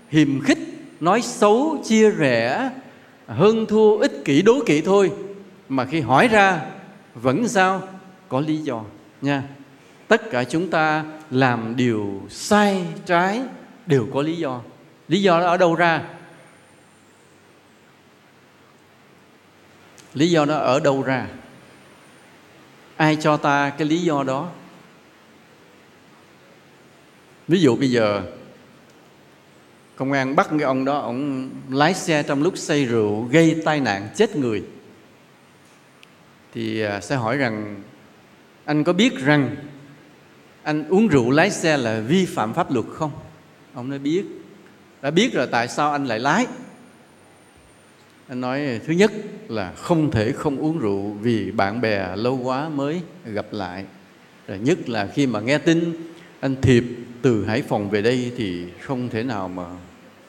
hiềm khích, nói xấu, chia rẽ, hơn thua, ích kỷ, đố kỵ thôi. Mà khi hỏi ra, vẫn sao? Có lý do, nha. Tất cả chúng ta làm điều sai trái đều có lý do. Lý do đó ở đâu ra? Lý do đó ở đâu ra? Ai cho ta cái lý do đó? Ví dụ bây giờ, công an bắt cái ông đó, ông lái xe trong lúc say rượu, gây tai nạn, chết người. Thì à, sẽ hỏi rằng, anh có biết rằng anh uống rượu lái xe là vi phạm pháp luật không? Ông nói, biết. Đã biết rồi, tại sao anh lại lái? Anh nói thứ nhất là không thể không uống rượu vì bạn bè lâu quá mới gặp lại. Rồi nhất là khi mà nghe tin anh thiệp từ hải phòng về đây thì không thể nào mà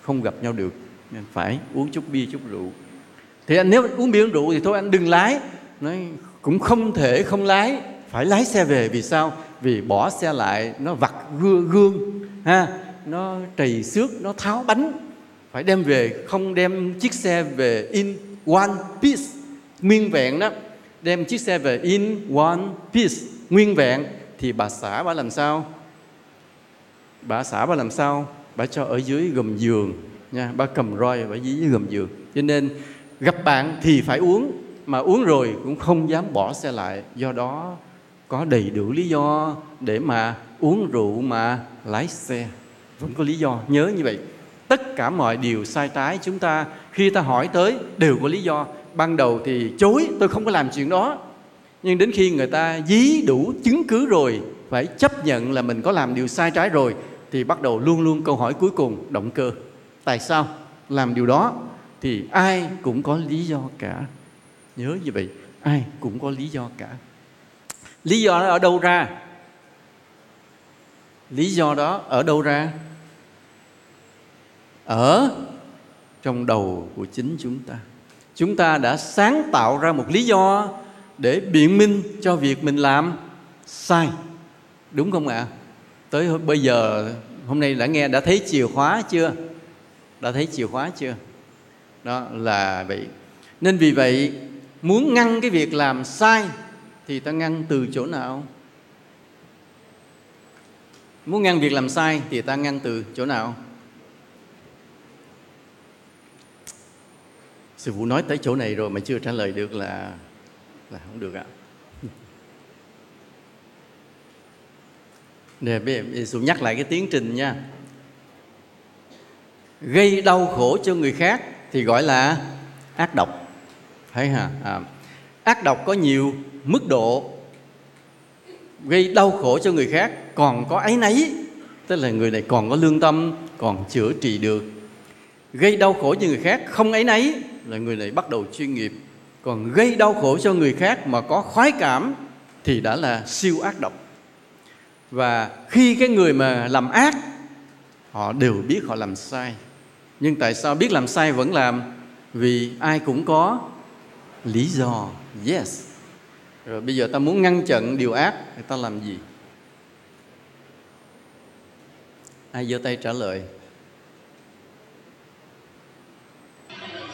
không gặp nhau được, nên phải uống chút bia, chút rượu. Thì anh nếu uống bia, uống rượu thì thôi, anh đừng lái. Nói, cũng không thể không lái, phải lái xe về. Vì sao? Vì bỏ xe lại, nó vặt gương, ha, nó trầy xước, nó tháo bánh phải đem về, không đem chiếc xe về in one piece. Nguyên vẹn đó, đem chiếc xe về in one piece. Nguyên vẹn, thì bà xã bà làm sao? Bà xã bà làm sao? Bà cho ở dưới gầm giường nha, bà cầm roi bà dí dưới gầm giường. Cho nên gặp bạn thì phải uống, mà uống rồi cũng không dám bỏ xe lại. Do đó có đầy đủ lý do để mà uống rượu mà lái xe. Vẫn có lý do, nhớ như vậy tất cả mọi điều sai trái chúng ta khi ta hỏi tới đều có lý do. Ban đầu thì chối, tôi không có làm chuyện đó. Nhưng đến khi người ta dí đủ chứng cứ rồi, phải chấp nhận là mình có làm điều sai trái rồi, thì bắt đầu luôn luôn câu hỏi cuối cùng, động cơ. Tại sao làm điều đó? Thì ai cũng có lý do cả. Nhớ như vậy, ai cũng có lý do cả. Lý do đó ở đâu ra? Lý do đó ở đâu ra? Ở trong đầu của chính chúng ta. Chúng ta đã sáng tạo ra một lý do để biện minh cho việc mình làm sai. Đúng không ạ? À? tới bây giờ, hôm nay đã nghe, đã thấy chìa khóa chưa? Đã thấy chìa khóa chưa? Đó là vậy. Nên vì vậy, muốn ngăn cái việc làm sai thì ta ngăn từ chỗ nào? Muốn ngăn việc làm sai thì ta ngăn từ chỗ nào? Sư phụ nói tới chỗ này rồi mà chưa trả lời được là là không được ạ. Nè, bây giờ Sư nhắc lại cái tiến trình nha. Gây đau khổ cho người khác Thì gọi là ác độc. Thấy hả? À, ác độc có nhiều mức độ. Gây đau khổ cho người khác Còn có ấy nấy Tức là người này còn có lương tâm Còn chữa trị được. Gây đau khổ cho người khác không ấy nấy là người này bắt đầu chuyên nghiệp, Còn gây đau khổ cho người khác Mà có khoái cảm Thì đã là siêu ác độc. Và khi cái người mà làm ác, họ đều biết họ làm sai. Nhưng tại sao biết làm sai vẫn làm? Vì ai cũng có lý do, yes. Rồi bây giờ ta muốn ngăn chặn điều ác thì ta làm gì? Ai giơ tay trả lời?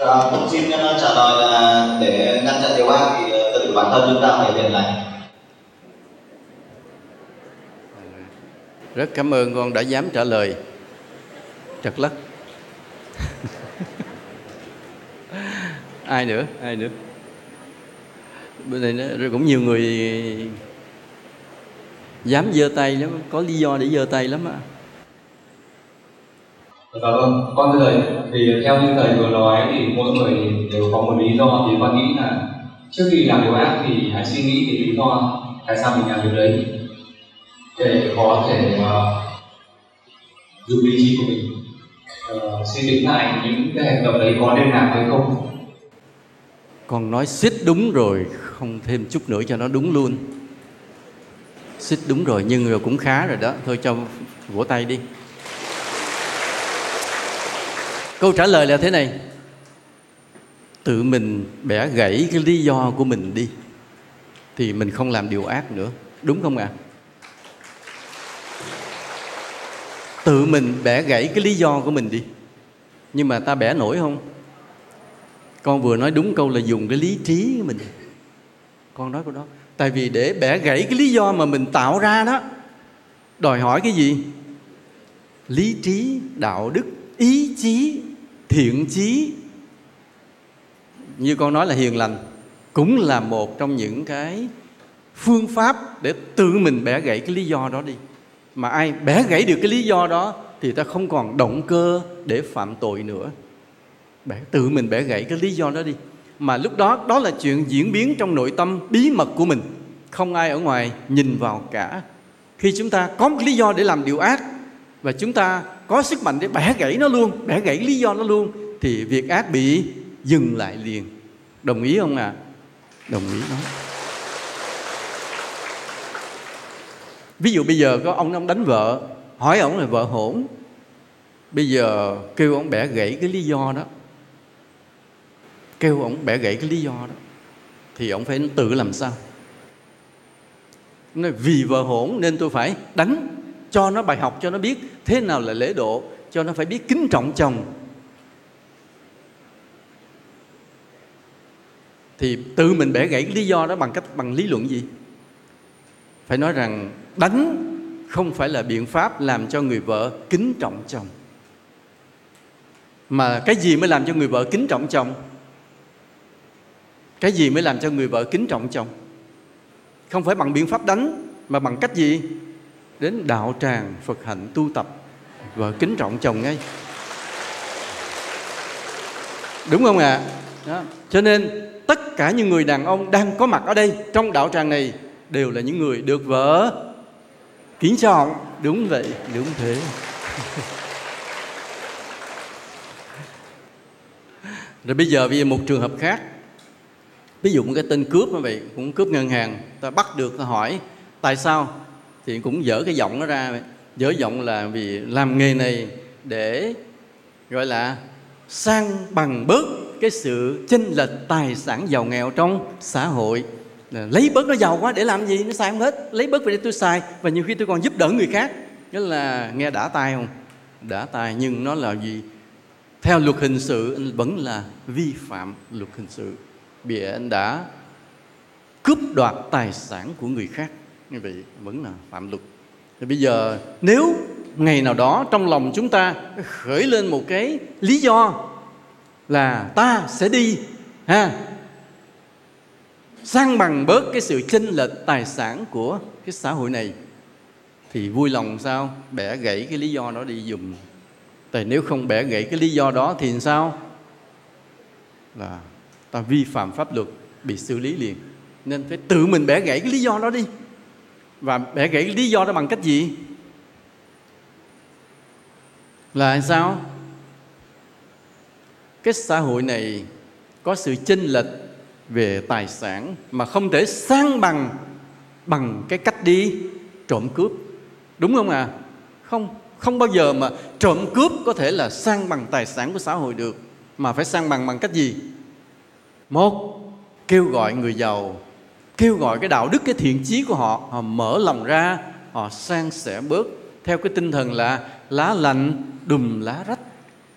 À, cũng xin ờ, trả lời là để ngăn chặn điều ác thì ờ, tự bản thân chúng ta phải hiện lành. Rất cảm ơn con đã dám trả lời. Trật lất. Ai nữa? Ai nữa? Bên này nó rồi cũng nhiều người dám giơ tay lắm có lý do để giơ tay lắm á Dạ vâng, con thưa thầy, thì theo như thầy vừa nói thì mỗi người đều có một lý do. Thì con nghĩ là trước khi làm điều ác thì hãy suy nghĩ cái lý do tại sao mình làm điều đấy. Để có thể ờ, uh, dùng lý trí của mình. Uh, suy nghĩ lại những cái hành động đấy có nên làm hay không. Con nói xích đúng rồi không thêm chút nữa cho nó đúng luôn. Xích đúng rồi nhưng rồi cũng khá rồi đó. Thôi cho vỗ tay đi câu trả lời là thế này. Tự mình bẻ gãy cái lý do của mình đi, thì mình không làm điều ác nữa. Đúng không ạ? À? tự mình bẻ gãy cái lý do của mình đi. Nhưng mà ta bẻ nổi không? Con vừa nói đúng câu là dùng cái lý trí của mình. Con nói câu đó. Tại vì để bẻ gãy cái lý do mà mình tạo ra đó, đòi hỏi cái gì? Lý trí, đạo đức, ý chí thiện chí. Như con nói là hiền lành, cũng là một trong những cái phương pháp để tự mình bẻ gãy cái lý do đó đi. Mà ai bẻ gãy được cái lý do đó thì ta không còn động cơ để phạm tội nữa. Bẻ, tự mình bẻ gãy cái lý do đó đi. Mà lúc đó đó là chuyện diễn biến trong nội tâm, bí mật của mình. Không ai ở ngoài nhìn vào cả. Khi chúng ta có một lý do để làm điều ác và chúng ta có sức mạnh để bẻ gãy nó luôn, bẻ gãy lý do nó luôn, thì việc ác bị dừng lại liền. Đồng ý không ạ? À? đồng ý đó. Ví dụ bây giờ có ông ông đánh vợ, hỏi ông là vợ hỗn bây giờ kêu ông bẻ gãy cái lý do đó. Kêu ông bẻ gãy cái lý do đó. Thì ông phải tự làm sao? Nói, vì vợ hỗn nên tôi phải đánh cho nó bài học, cho nó biết thế nào là lễ độ, cho nó phải biết kính trọng chồng. Thì tự mình bẻ gãy cái lý do đó bằng cách, bằng lý luận gì? Phải nói rằng đánh không phải là biện pháp làm cho người vợ kính trọng chồng. Mà cái gì mới làm cho người vợ kính trọng chồng? Cái gì mới làm cho người vợ kính trọng chồng? Không phải bằng biện pháp đánh, mà bằng cách gì? Đến đạo tràng phật hạnh tu tập vợ kính trọng chồng ngay. Đúng không ạ? À? cho nên, tất cả những người đàn ông đang có mặt ở đây trong đạo tràng này đều là những người được vợ. Kính trọng đúng vậy, đúng thế. Rồi bây giờ bây giờ một trường hợp khác. Ví dụ một cái tên cướp như vậy, cũng cướp ngân hàng. Ta bắt được, ta hỏi, tại sao thì cũng dở cái giọng nó ra. Dở giọng là vì làm nghề này để, gọi là, sang bằng bớt cái sự chênh lệch tài sản giàu nghèo trong xã hội. Lấy bớt nó giàu quá để làm gì? Nó sai không hết. Lấy bớt về để tôi xài và nhiều khi tôi còn giúp đỡ người khác. Nghĩa là nghe đã tay không? Đã tay nhưng nó là gì theo luật hình sự vẫn là vi phạm luật hình sự. Vì anh đã cướp đoạt tài sản của người khác như vậy vẫn là phạm luật. Thì bây giờ nếu ngày nào đó trong lòng chúng ta khởi lên một cái lý do là ta sẽ đi, ha, sang bằng bớt cái sự chênh lệch tài sản của cái xã hội này, thì vui lòng sao? Bẻ gãy cái lý do đó đi dùng tại nếu không bẻ gãy cái lý do đó thì sao? Là ta vi phạm pháp luật, bị xử lý liền. Nên phải tự mình bẻ gãy cái lý do đó đi và bẻ gãy lý do đó bằng cách gì? Là sao? Cái xã hội này có sự chênh lệch về tài sản mà không thể sang bằng bằng cái cách đi trộm cướp. Đúng không à không không bao giờ mà trộm cướp có thể là sang bằng tài sản của xã hội được, mà phải sang bằng bằng cách gì? Một, kêu gọi người giàu kêu gọi cái đạo đức, cái thiện chí của họ họ mở lòng ra, họ san sẻ bớt. Theo cái tinh thần là lá lạnh đùm lá rách.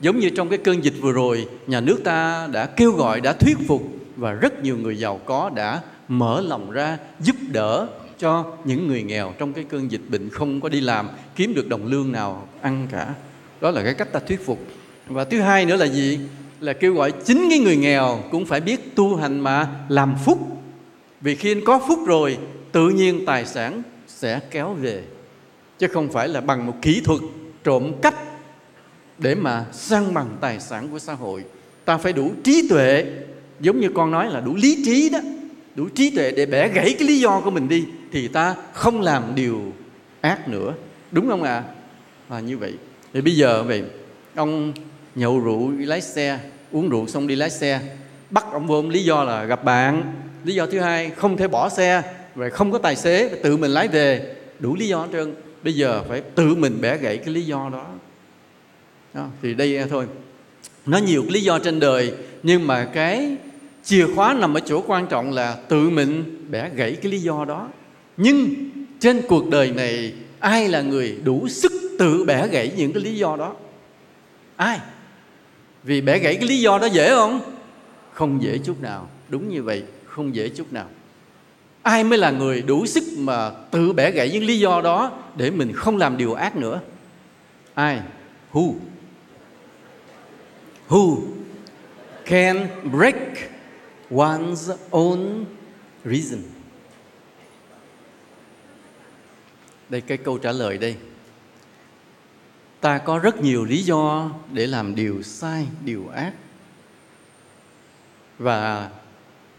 Giống như trong cái cơn dịch vừa rồi, nhà nước ta đã kêu gọi, đã thuyết phục và rất nhiều người giàu có đã mở lòng ra giúp đỡ cho những người nghèo trong cái cơn dịch bệnh không có đi làm, kiếm được đồng lương nào ăn cả. Đó là cái cách ta thuyết phục. Và thứ hai nữa là gì? Là kêu gọi chính cái người nghèo cũng phải biết tu hành mà làm phúc vì khi anh có phúc rồi, tự nhiên tài sản sẽ kéo về. Chứ không phải là bằng một kỹ thuật trộm cắp để mà sang bằng tài sản của xã hội. Ta phải đủ trí tuệ, giống như con nói là đủ lý trí đó, đủ trí tuệ để bẻ gãy cái lý do của mình đi, thì ta không làm điều ác nữa. Đúng không ạ? À? và như vậy. Thì bây giờ vậy, ông nhậu rượu, đi lái xe, uống rượu xong đi lái xe, bắt ông vô lý do là gặp bạn lý do thứ hai không thể bỏ xe và không có tài xế tự mình lái về. Đủ lý do hết trơn. Bây giờ phải tự mình bẻ gãy cái lý do đó, đó thì đây thôi. Nó nhiều lý do trên đời nhưng mà cái chìa khóa nằm ở chỗ quan trọng là tự mình bẻ gãy cái lý do đó. Nhưng trên cuộc đời này ai là người đủ sức tự bẻ gãy những cái lý do đó? Ai? Vì bẻ gãy cái lý do đó dễ không? Không dễ chút nào. Đúng như vậy không dễ chút nào. Ai mới là người đủ sức mà tự bẻ gãy những lý do đó để mình không làm điều ác nữa? Ai? Who? Who? Can break one's own reason. Đây, cái câu trả lời đây. Ta có rất nhiều lý do để làm điều sai, điều ác. Và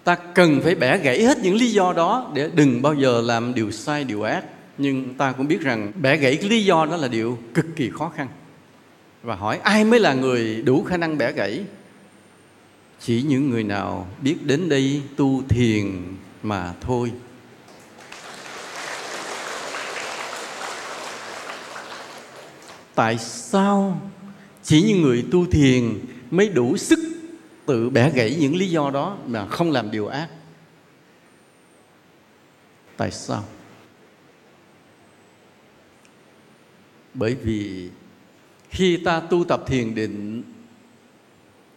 ta cần phải bẻ gãy hết những lý do đó để đừng bao giờ làm điều sai, điều ác. Nhưng ta cũng biết rằng bẻ gãy cái lý do đó là điều cực kỳ khó khăn. Và hỏi ai mới là người đủ khả năng bẻ gãy? Chỉ những người nào biết đến đây tu thiền mà thôi. Tại sao chỉ những người tu thiền mới đủ sức tự bẻ gãy những lý do đó mà không làm điều ác. Tại sao? Bởi vì khi ta tu tập thiền định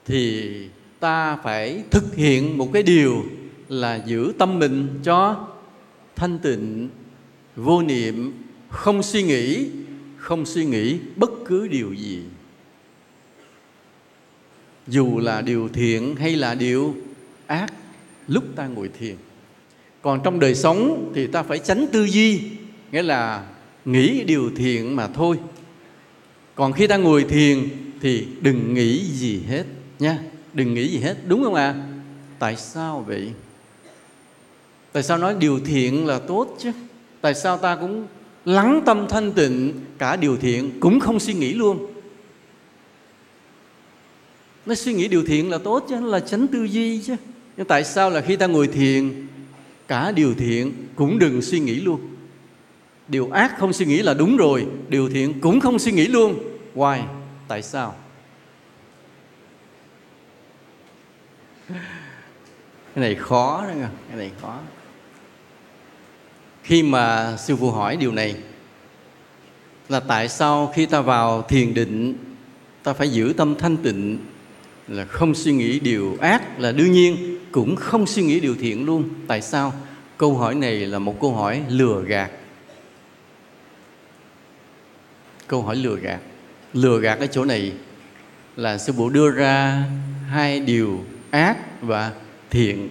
thì ta phải thực hiện một cái điều là giữ tâm mình cho thanh tịnh, vô niệm, không suy nghĩ, không suy nghĩ bất cứ điều gì dù là điều thiện hay là điều ác, lúc ta ngồi thiền. Còn trong đời sống thì ta phải tránh tư duy, nghĩa là nghĩ điều thiện mà thôi. Còn khi ta ngồi thiền thì đừng nghĩ gì hết nha. Đừng nghĩ gì hết, đúng không ạ? À? tại sao vậy? Tại sao nói điều thiện là tốt chứ? Tại sao ta cũng lắng tâm thanh tịnh, cả điều thiện cũng không suy nghĩ luôn? Nó suy nghĩ điều thiện là tốt chứ, là tránh tư duy chứ. Nhưng tại sao là khi ta ngồi thiền, cả điều thiện cũng đừng suy nghĩ luôn? Điều ác không suy nghĩ là đúng rồi, điều thiện cũng không suy nghĩ luôn. Why? Tại sao? Cái này khó đó cái này khó. Khi mà sư phụ hỏi điều này, là tại sao khi ta vào thiền định, ta phải giữ tâm thanh tịnh? Là không suy nghĩ điều ác là đương nhiên, cũng không suy nghĩ điều thiện luôn. Tại sao? Câu hỏi này là một câu hỏi lừa gạt. Câu hỏi lừa gạt. Lừa gạt ở chỗ này là sư phụ đưa ra hai điều ác và thiện.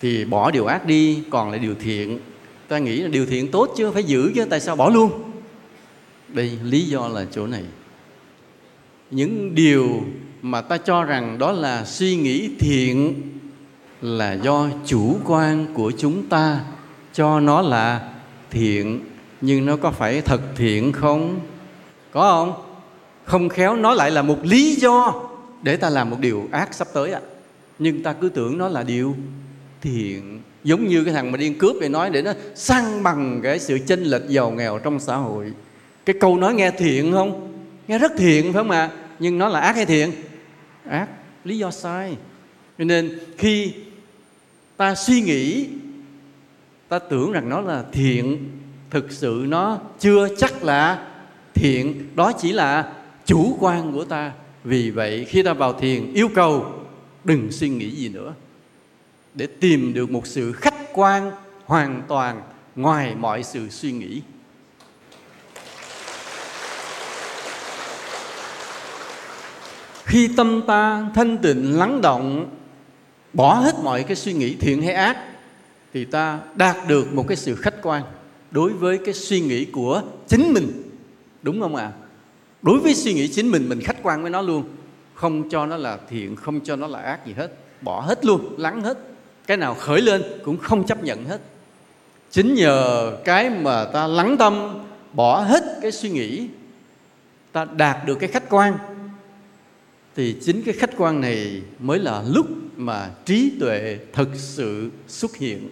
Thì bỏ điều ác đi, còn lại điều thiện. Ta nghĩ là điều thiện tốt chứ, phải giữ chứ, tại sao bỏ luôn? Đây lý do là chỗ này. Những điều mà ta cho rằng đó là suy nghĩ thiện, là do chủ quan của chúng ta. Cho nó là thiện, nhưng nó có phải thật thiện không? Có không? Không khéo nó lại là một lý do để ta làm một điều ác sắp tới ạ. À. nhưng ta cứ tưởng nó là điều thiện. Giống như cái thằng mà điên cướp để nói để nó sang bằng cái sự chênh lệch giàu nghèo trong xã hội. Cái câu nói nghe thiện không? Nghe rất thiện phải không ạ? Nhưng nó là ác hay thiện? Ác. Lý do sai. Cho nên khi ta suy nghĩ ta tưởng rằng nó là thiện thực sự nó chưa chắc là thiện đó chỉ là chủ quan của ta. Vì vậy khi ta vào thiền yêu cầu đừng suy nghĩ gì nữa. Để tìm được một sự khách quan hoàn toàn ngoài mọi sự suy nghĩ khi tâm ta thanh tịnh, lắng động, bỏ hết mọi cái suy nghĩ thiện hay ác, thì ta đạt được một cái sự khách quan đối với cái suy nghĩ của chính mình. Đúng không ạ? À? đối với suy nghĩ chính mình mình khách quan với nó luôn. Không cho nó là thiện, không cho nó là ác gì hết. Bỏ hết luôn, lắng hết. Cái nào khởi lên cũng không chấp nhận hết. Chính nhờ cái mà ta lắng tâm, bỏ hết cái suy nghĩ, ta đạt được cái khách quan thì chính cái khách quan này mới là lúc mà trí tuệ thực sự xuất hiện.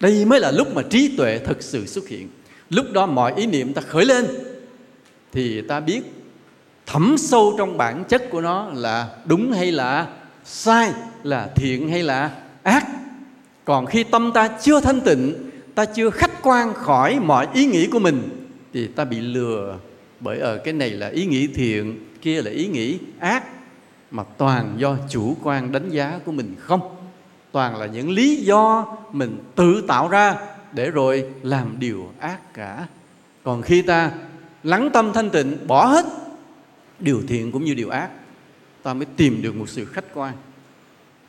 Đây mới là lúc mà trí tuệ thực sự xuất hiện. Lúc đó mọi ý niệm ta khởi lên, thì ta biết thẩm sâu trong bản chất của nó là đúng hay là sai, là thiện hay là ác. Còn khi tâm ta chưa thanh tịnh, ta chưa khách quan khỏi mọi ý nghĩ của mình, thì ta bị lừa. Bởi ở cái này là ý nghĩ thiện kia là ý nghĩ ác mà toàn do chủ quan đánh giá của mình không. Toàn là những lý do mình tự tạo ra để rồi làm điều ác cả. Còn khi ta lắng tâm thanh tịnh, bỏ hết điều thiện cũng như điều ác, ta mới tìm được một sự khách quan.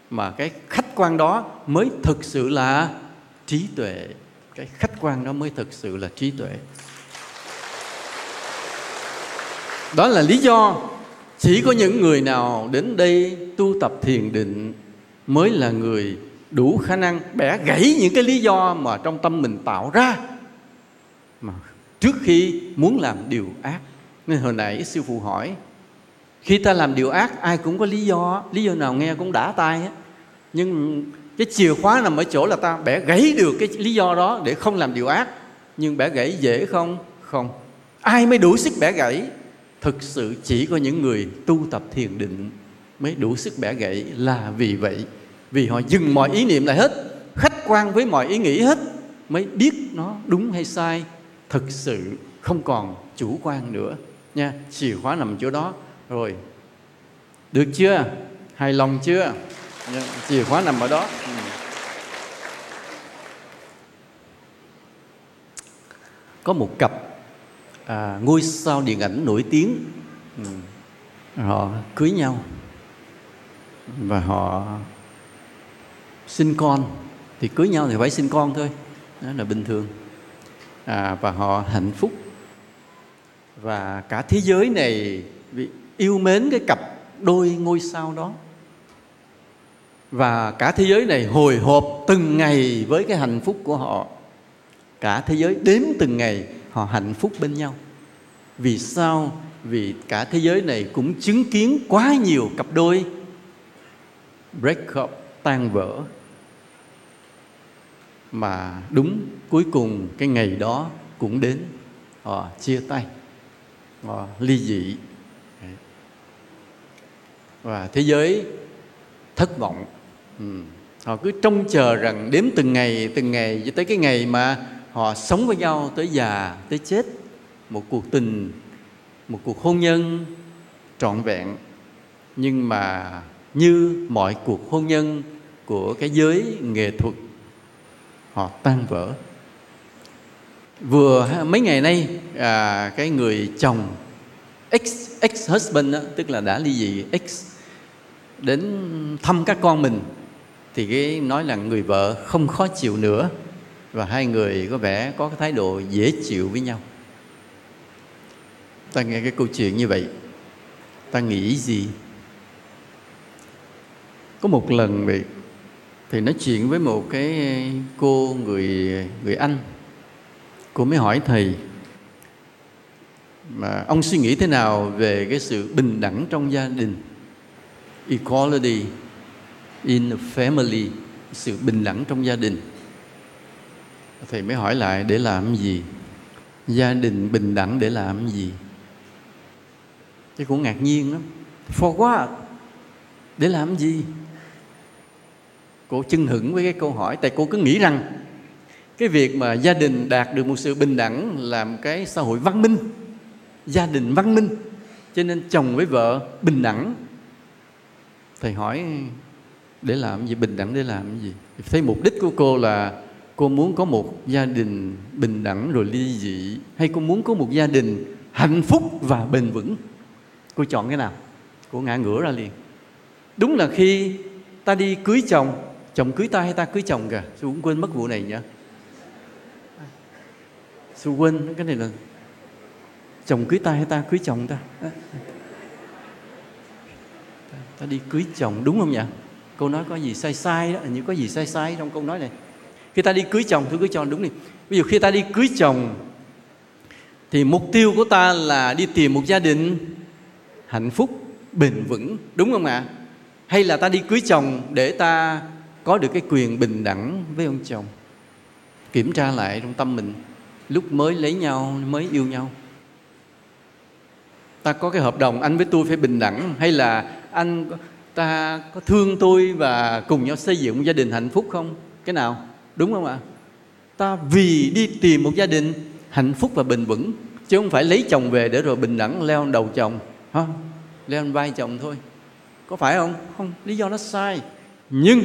Mà cái khách quan đó mới thực sự là trí tuệ. Cái khách quan đó mới thực sự là trí tuệ đó là lý do chỉ có những người nào đến đây tu tập thiền định mới là người đủ khả năng bẻ gãy những cái lý do mà trong tâm mình tạo ra. Mà trước khi muốn làm điều ác, nên hồi nãy sư phụ hỏi, khi ta làm điều ác, ai cũng có lý do lý do nào nghe cũng đã tai hết. Nhưng cái chìa khóa nằm ở chỗ là ta bẻ gãy được cái lý do đó để không làm điều ác. Nhưng bẻ gãy dễ không? Không. Ai mới đủ sức bẻ gãy? Thực sự chỉ có những người tu tập thiền định mới đủ sức bẻ gãy là vì vậy. Vì họ dừng mọi ý niệm lại hết, khách quan với mọi ý nghĩ hết, mới biết nó đúng hay sai. Thực sự không còn chủ quan nữa nha. Chìa khóa nằm chỗ đó. Rồi, được chưa? Hài lòng chưa? Nha. chìa khóa nằm ở đó. Ừ. có một cặp à, ngôi sao điện ảnh nổi tiếng. Ừ. họ cưới nhau. Và họ sinh con. Thì cưới nhau thì phải sinh con thôi. Đó là bình thường. À, và họ hạnh phúc. Và cả thế giới này yêu mến cái cặp đôi ngôi sao đó. Và cả thế giới này hồi hộp từng ngày với cái hạnh phúc của họ. Cả thế giới đếm từng ngày họ hạnh phúc bên nhau. Vì sao? Vì cả thế giới này cũng chứng kiến quá nhiều cặp đôi break up, tan vỡ. Mà đúng cuối cùng, cái ngày đó cũng đến. Họ chia tay, họ ly dị. Và thế giới thất vọng. Ừ. họ cứ trông chờ rằng đếm từng ngày từng ngày cho tới cái ngày mà họ sống với nhau tới già tới chết. Một cuộc tình một cuộc hôn nhân trọn vẹn. Nhưng mà như mọi cuộc hôn nhân của cái giới nghệ thuật họ tan vỡ. Vừa mấy ngày nay à, cái người chồng ex ex husband đó, tức là đã ly dị ex đến thăm các con mình thì cái nói là người vợ không khó chịu nữa và hai người có vẻ có cái thái độ dễ chịu với nhau. Ta nghe cái câu chuyện như vậy, ta nghĩ gì? Có một lần vậy thì nói chuyện với một cái cô người người anh. Cô mới hỏi thầy, mà ông suy nghĩ thế nào về cái sự bình đẳng trong gia đình? Equality in the family, sự bình đẳng trong gia đình thầy mới hỏi lại, để làm gì? Gia đình bình đẳng để làm gì? Cái cũng ngạc nhiên lắm. For what? Để làm gì? Cô chưng hửng với cái câu hỏi, tại cô cứ nghĩ rằng cái việc mà gia đình đạt được một sự bình đẳng làm cái xã hội văn minh, gia đình văn minh, cho nên chồng với vợ bình đẳng. Thầy hỏi, để làm gì? Bình đẳng để làm gì? Thấy mục đích của cô là cô muốn có một gia đình bình đẳng rồi ly dị, hay cô muốn có một gia đình hạnh phúc và bền vững? Cô chọn cái nào? Cô ngã ngửa ra liền. Đúng là khi ta đi cưới chồng chồng cưới ta hay ta cưới chồng kìa? Su cũng quên mất vụ này nhá su quên cái này là chồng cưới ta hay ta cưới chồng ta? Ta đi cưới chồng, đúng không nhỉ? Câu nói có gì sai sai đó như có gì sai sai trong câu nói này khi ta đi cưới chồng tôi cưới chồng, đúng đi. Ví dụ khi ta đi cưới chồng, thì mục tiêu của ta là đi tìm một gia đình hạnh phúc, bền vững, đúng không ạ? Hay là ta đi cưới chồng để ta có được cái quyền bình đẳng với ông chồng? Kiểm tra lại trong tâm mình, lúc mới lấy nhau, mới yêu nhau. Ta có cái hợp đồng, anh với tôi phải bình đẳng, hay là anh ta có thương tôi và cùng nhau xây dựng một gia đình hạnh phúc không? Cái nào? Đúng không ạ? Ta vì đi tìm một gia đình hạnh phúc và bình vững, chứ không phải lấy chồng về để rồi bình đẳng leo đầu chồng. Ha leo vai chồng thôi. Có phải không? Không, lý do nó sai. Nhưng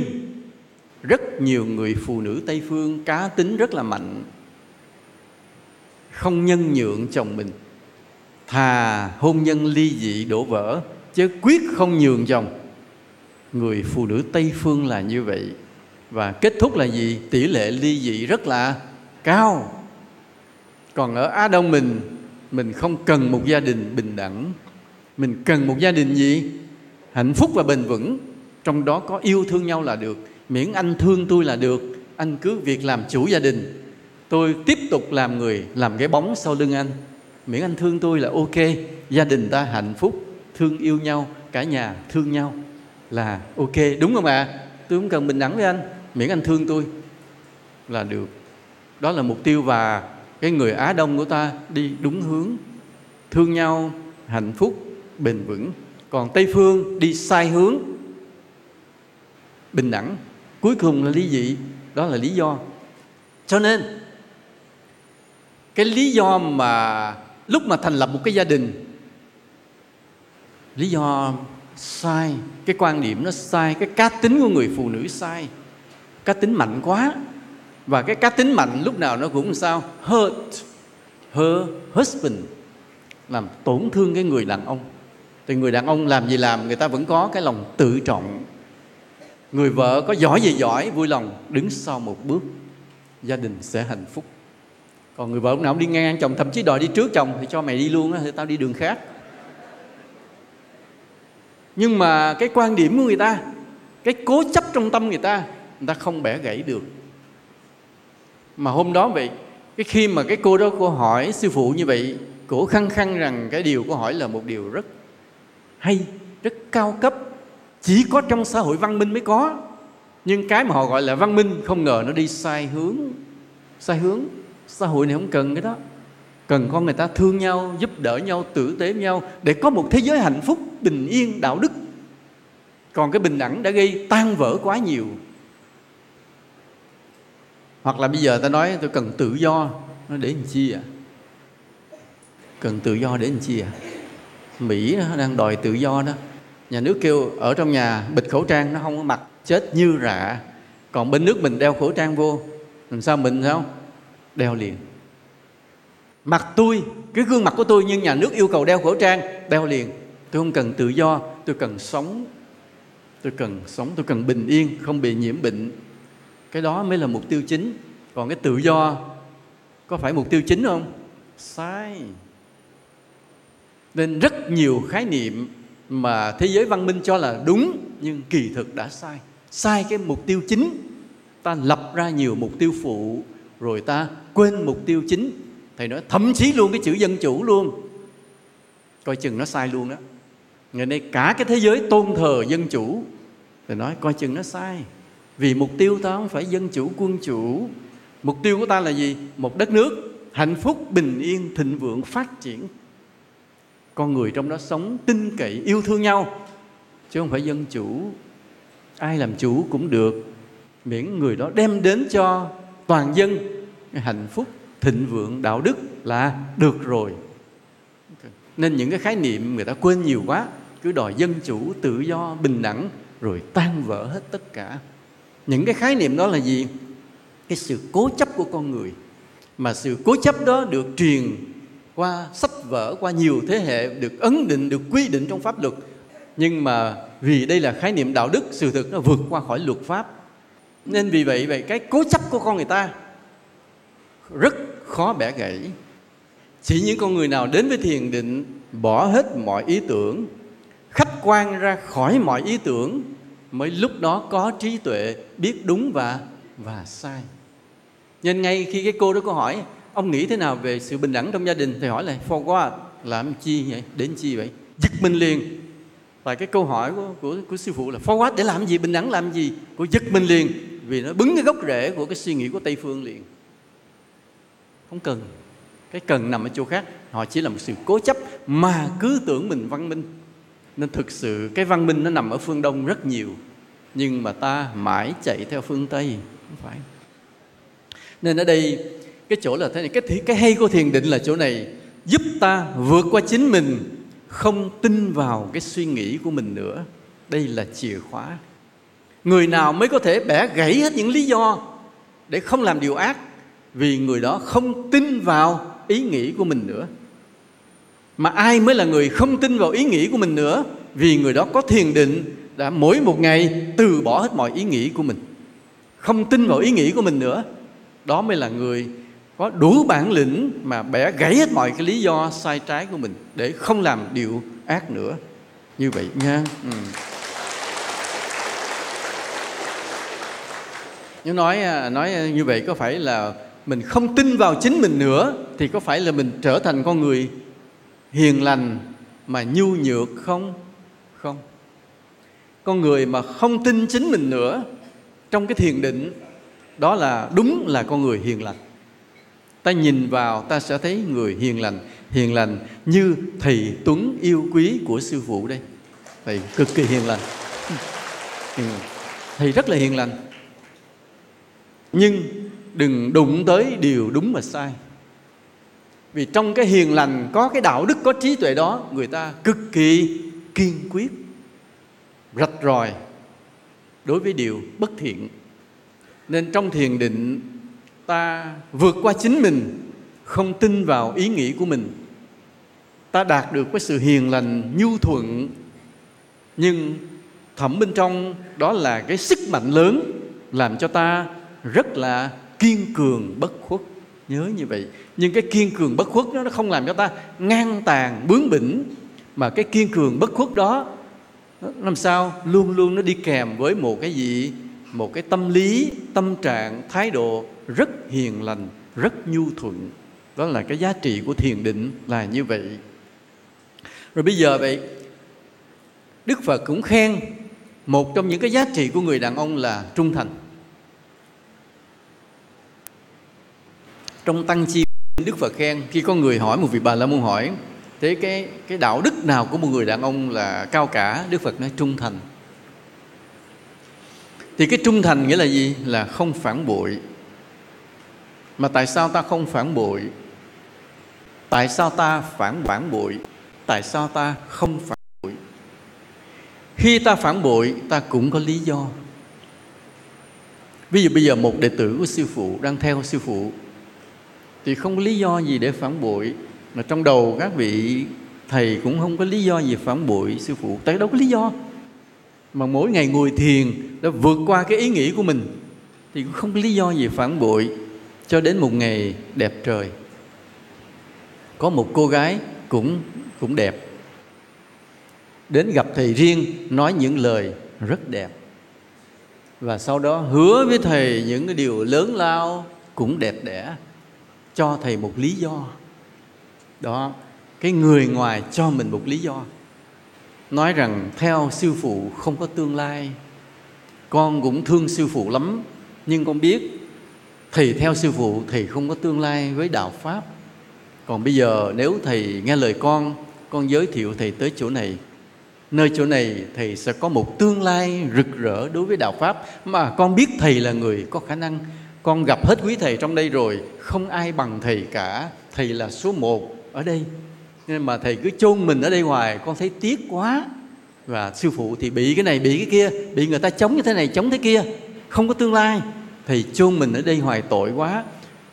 rất nhiều người phụ nữ tây phương cá tính rất là mạnh, không nhân nhượng chồng mình. Thà hôn nhân ly dị đổ vỡ, chứ quyết không nhường chồng. Người phụ nữ tây phương là như vậy và kết thúc là gì? Tỷ lệ ly dị rất là cao. Còn ở á đông mình mình không cần một gia đình bình đẳng. Mình cần một gia đình gì? Hạnh phúc và bền vững. Trong đó có yêu thương nhau là được, miễn anh thương tôi là được. Anh cứ việc làm chủ gia đình. Tôi tiếp tục làm người, làm cái bóng sau lưng anh. Miễn anh thương tôi là ok. Gia đình ta hạnh phúc, thương yêu nhau, cả nhà thương nhau là ok. Đúng không ạ? À? tôi không cần bình đẳng với anh miễn anh thương tôi là được. Đó là mục tiêu và cái người á đông của ta đi đúng hướng, thương nhau, hạnh phúc, bền vững. Còn tây phương đi sai hướng, bình đẳng. Cuối cùng là lý dị, đó là lý do. Cho nên, cái lý do mà lúc mà thành lập một cái gia đình, lý do sai, cái quan điểm nó sai, cái cá tính của người phụ nữ sai cá tính mạnh quá. Và cái cá tính mạnh lúc nào nó cũng sao? Hurt her husband. Làm tổn thương cái người đàn ông. Thì người đàn ông làm gì làm? Người ta vẫn có cái lòng tự trọng. Người vợ có giỏi gì giỏi, vui lòng đứng sau một bước. Gia đình sẽ hạnh phúc. Còn người vợ lúc nào cũng đi ngang chồng, thậm chí đòi đi trước chồng thì cho mày đi luôn á, thì tao đi đường khác. Nhưng mà cái quan điểm của người ta, cái cố chấp trong tâm người ta người ta không bẻ gãy được. Mà hôm đó vậy, cái khi mà cái cô đó cô hỏi sư phụ như vậy, cổ khăng khăng rằng cái điều cô hỏi là một điều rất hay, rất cao cấp. Chỉ có trong xã hội văn minh mới có. Nhưng cái mà họ gọi là văn minh, không ngờ nó đi sai hướng. Sai hướng, xã hội này không cần cái đó. Cần con người ta thương nhau, giúp đỡ nhau, tử tế nhau để có một thế giới hạnh phúc, bình yên, đạo đức. Còn cái bình đẳng đã gây tan vỡ quá nhiều hoặc là bây giờ ta nói tôi cần tự do, nó để làm chi à? Cần tự do để làm chi à? Mỹ nó đang đòi tự do đó. Nhà nước kêu ở trong nhà bịt khẩu trang nó không có mặc, chết như rạ. Còn bên nước mình đeo khẩu trang vô, làm sao mình sao? Đeo liền. Mặt tôi, cái gương mặt của tôi nhưng nhà nước yêu cầu đeo khẩu trang, đeo liền. Tôi không cần tự do, tôi cần sống, tôi cần sống, tôi cần bình yên, không bị nhiễm bệnh cái đó mới là mục tiêu chính. Còn cái tự do có phải mục tiêu chính không? Sai. Nên rất nhiều khái niệm mà thế giới văn minh cho là đúng nhưng kỳ thực đã sai. Sai cái mục tiêu chính. Ta lập ra nhiều mục tiêu phụ rồi ta quên mục tiêu chính. Thầy nói thậm chí luôn cái chữ dân chủ luôn. Coi chừng nó sai luôn đó. Ngày nay cả cái thế giới tôn thờ dân chủ. Thầy nói coi chừng nó sai vì mục tiêu ta không phải dân chủ, quân chủ. Mục tiêu của ta là gì? Một đất nước hạnh phúc, bình yên, thịnh vượng, phát triển. Con người trong đó sống, tin cậy, yêu thương nhau, chứ không phải dân chủ. Ai làm chủ cũng được. Miễn người đó đem đến cho toàn dân hạnh phúc, thịnh vượng, đạo đức là được rồi. Nên những cái khái niệm người ta quên nhiều quá, cứ đòi dân chủ, tự do, bình đẳng, rồi tan vỡ hết tất cả những cái khái niệm đó là gì? Cái sự cố chấp của con người. Mà sự cố chấp đó được truyền qua, sách vở qua nhiều thế hệ, được ấn định, được quy định trong pháp luật. Nhưng mà vì đây là khái niệm đạo đức, sự thực nó vượt qua khỏi luật pháp. Nên vì vậy vậy cái cố chấp của con người ta rất khó bẻ gãy. Chỉ những con người nào đến với thiền định bỏ hết mọi ý tưởng, khách quan ra khỏi mọi ý tưởng mới lúc đó có trí tuệ biết đúng và và sai. Nên ngay khi cái cô đó có hỏi ông nghĩ thế nào về sự bình đẳng trong gia đình? Thì hỏi là for what? Làm chi vậy? Đến chi vậy? Giật mình liền. Và cái câu hỏi của, của, của sư phụ là for what? Để làm gì? Bình đẳng làm gì? Của giật mình liền vì nó bứng cái gốc rễ của cái suy nghĩ của tây phương liền. Không cần. Cái cần nằm ở chỗ khác. Họ chỉ là một sự cố chấp mà cứ tưởng mình văn minh nên thực sự cái văn minh nó nằm ở phương đông rất nhiều, nhưng mà ta mãi chạy theo phương tây, không phải. Nên ở đây, cái chỗ là thế này, cái cái hay của thiền định là chỗ này, giúp ta vượt qua chính mình, không tin vào cái suy nghĩ của mình nữa. Đây là chìa khóa. Người nào mới có thể bẻ gãy hết những lý do để không làm điều ác, vì người đó không tin vào ý nghĩ của mình nữa mà ai mới là người không tin vào ý nghĩ của mình nữa? Vì người đó có thiền định, đã mỗi một ngày từ bỏ hết mọi ý nghĩ của mình. Không tin vào ý nghĩ của mình nữa, đó mới là người có đủ bản lĩnh mà bẻ gãy hết mọi cái lý do sai trái của mình để không làm điều ác nữa. Như vậy nha. Ừ. nếu nói à, nói như vậy có phải là mình không tin vào chính mình nữa thì có phải là mình trở thành con người hiền lành mà nhu nhược không? Không. Con người mà không tin chính mình nữa trong cái thiền định, đó là đúng là con người hiền lành. Ta nhìn vào ta sẽ thấy người hiền lành hiền lành như thầy tuấn yêu quý của sư phụ đây. Thầy cực kỳ hiền lành. Thầy rất là hiền lành. Nhưng đừng đụng tới điều đúng và sai vì trong cái hiền lành, có cái đạo đức, có trí tuệ đó, người ta cực kỳ kiên quyết, rạch ròi đối với điều bất thiện. Nên trong thiền định, ta vượt qua chính mình, không tin vào ý nghĩ của mình. Ta đạt được cái sự hiền lành, nhu thuận, nhưng thẩm bên trong đó là cái sức mạnh lớn, làm cho ta rất là kiên cường, bất khuất nhớ như vậy. Nhưng cái kiên cường bất khuất đó, nó không làm cho ta ngang tàn, bướng bỉnh. Mà cái kiên cường bất khuất đó làm sao? Luôn luôn nó đi kèm với một cái gì? Một cái tâm lý, tâm trạng, thái độ rất hiền lành, rất nhu thuận. Đó là cái giá trị của thiền định là như vậy. Rồi bây giờ vậy, đức phật cũng khen một trong những cái giá trị của người đàn ông là trung thành. Trong tăng chi, đức phật khen, khi có người hỏi một vị bà la môn hỏi, thế cái cái đạo đức nào của một người đàn ông là cao cả? Đức phật nói trung thành. Thì cái trung thành nghĩa là gì? Là không phản bội. Mà tại sao ta không phản bội? Tại sao ta phản bản bội? Tại sao ta không phản bội? Khi ta phản bội, ta cũng có lý do. Ví dụ bây giờ một đệ tử của sư phụ đang theo sư phụ thì không có lý do gì để phản bội. Mà trong đầu các vị thầy cũng không có lý do gì phản bội sư phụ. Tại đâu có lý do? Mà mỗi ngày ngồi thiền đã vượt qua cái ý nghĩ của mình, thì cũng không có lý do gì phản bội. Cho đến một ngày đẹp trời, có một cô gái cũng cũng đẹp. Đến gặp thầy riêng, nói những lời rất đẹp. Và sau đó hứa với thầy những cái điều lớn lao cũng đẹp đẽ cho thầy một lý do. Đó, cái người ngoài cho mình một lý do. Nói rằng theo sư phụ không có tương lai, con cũng thương sư phụ lắm, nhưng con biết thầy theo sư phụ, thầy không có tương lai với đạo pháp. Còn bây giờ nếu thầy nghe lời con con giới thiệu thầy tới chỗ này, nơi chỗ này thầy sẽ có một tương lai rực rỡ đối với đạo pháp. Mà con biết thầy là người có khả năng con gặp hết quý thầy trong đây rồi, không ai bằng thầy cả. Thầy là số một ở đây. Nên mà thầy cứ chôn mình ở đây hoài, con thấy tiếc quá. Và sư phụ thì bị cái này, bị cái kia, bị người ta chống như thế này, chống thế kia. Không có tương lai. Thầy chôn mình ở đây hoài tội quá.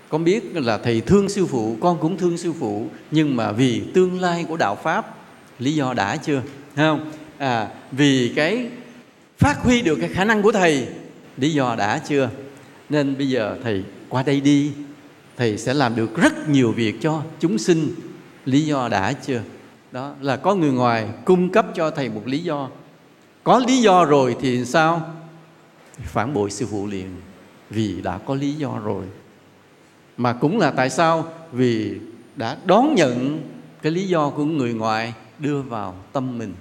Con biết là thầy thương sư phụ, con cũng thương sư phụ. Nhưng mà vì tương lai của đạo pháp, lý do đã chưa? Thấy không? À vì cái phát huy được cái khả năng của thầy, lý do đã chưa? Nên bây giờ thầy qua đây đi, thầy sẽ làm được rất nhiều việc cho chúng sinh. Lý do đã chưa? Đó, là có người ngoài cung cấp cho thầy một lý do. Có lý do rồi thì sao? Phản bội sư phụ liền, vì đã có lý do rồi. Mà cũng là tại sao? Vì đã đón nhận cái lý do của người ngoài đưa vào tâm mình.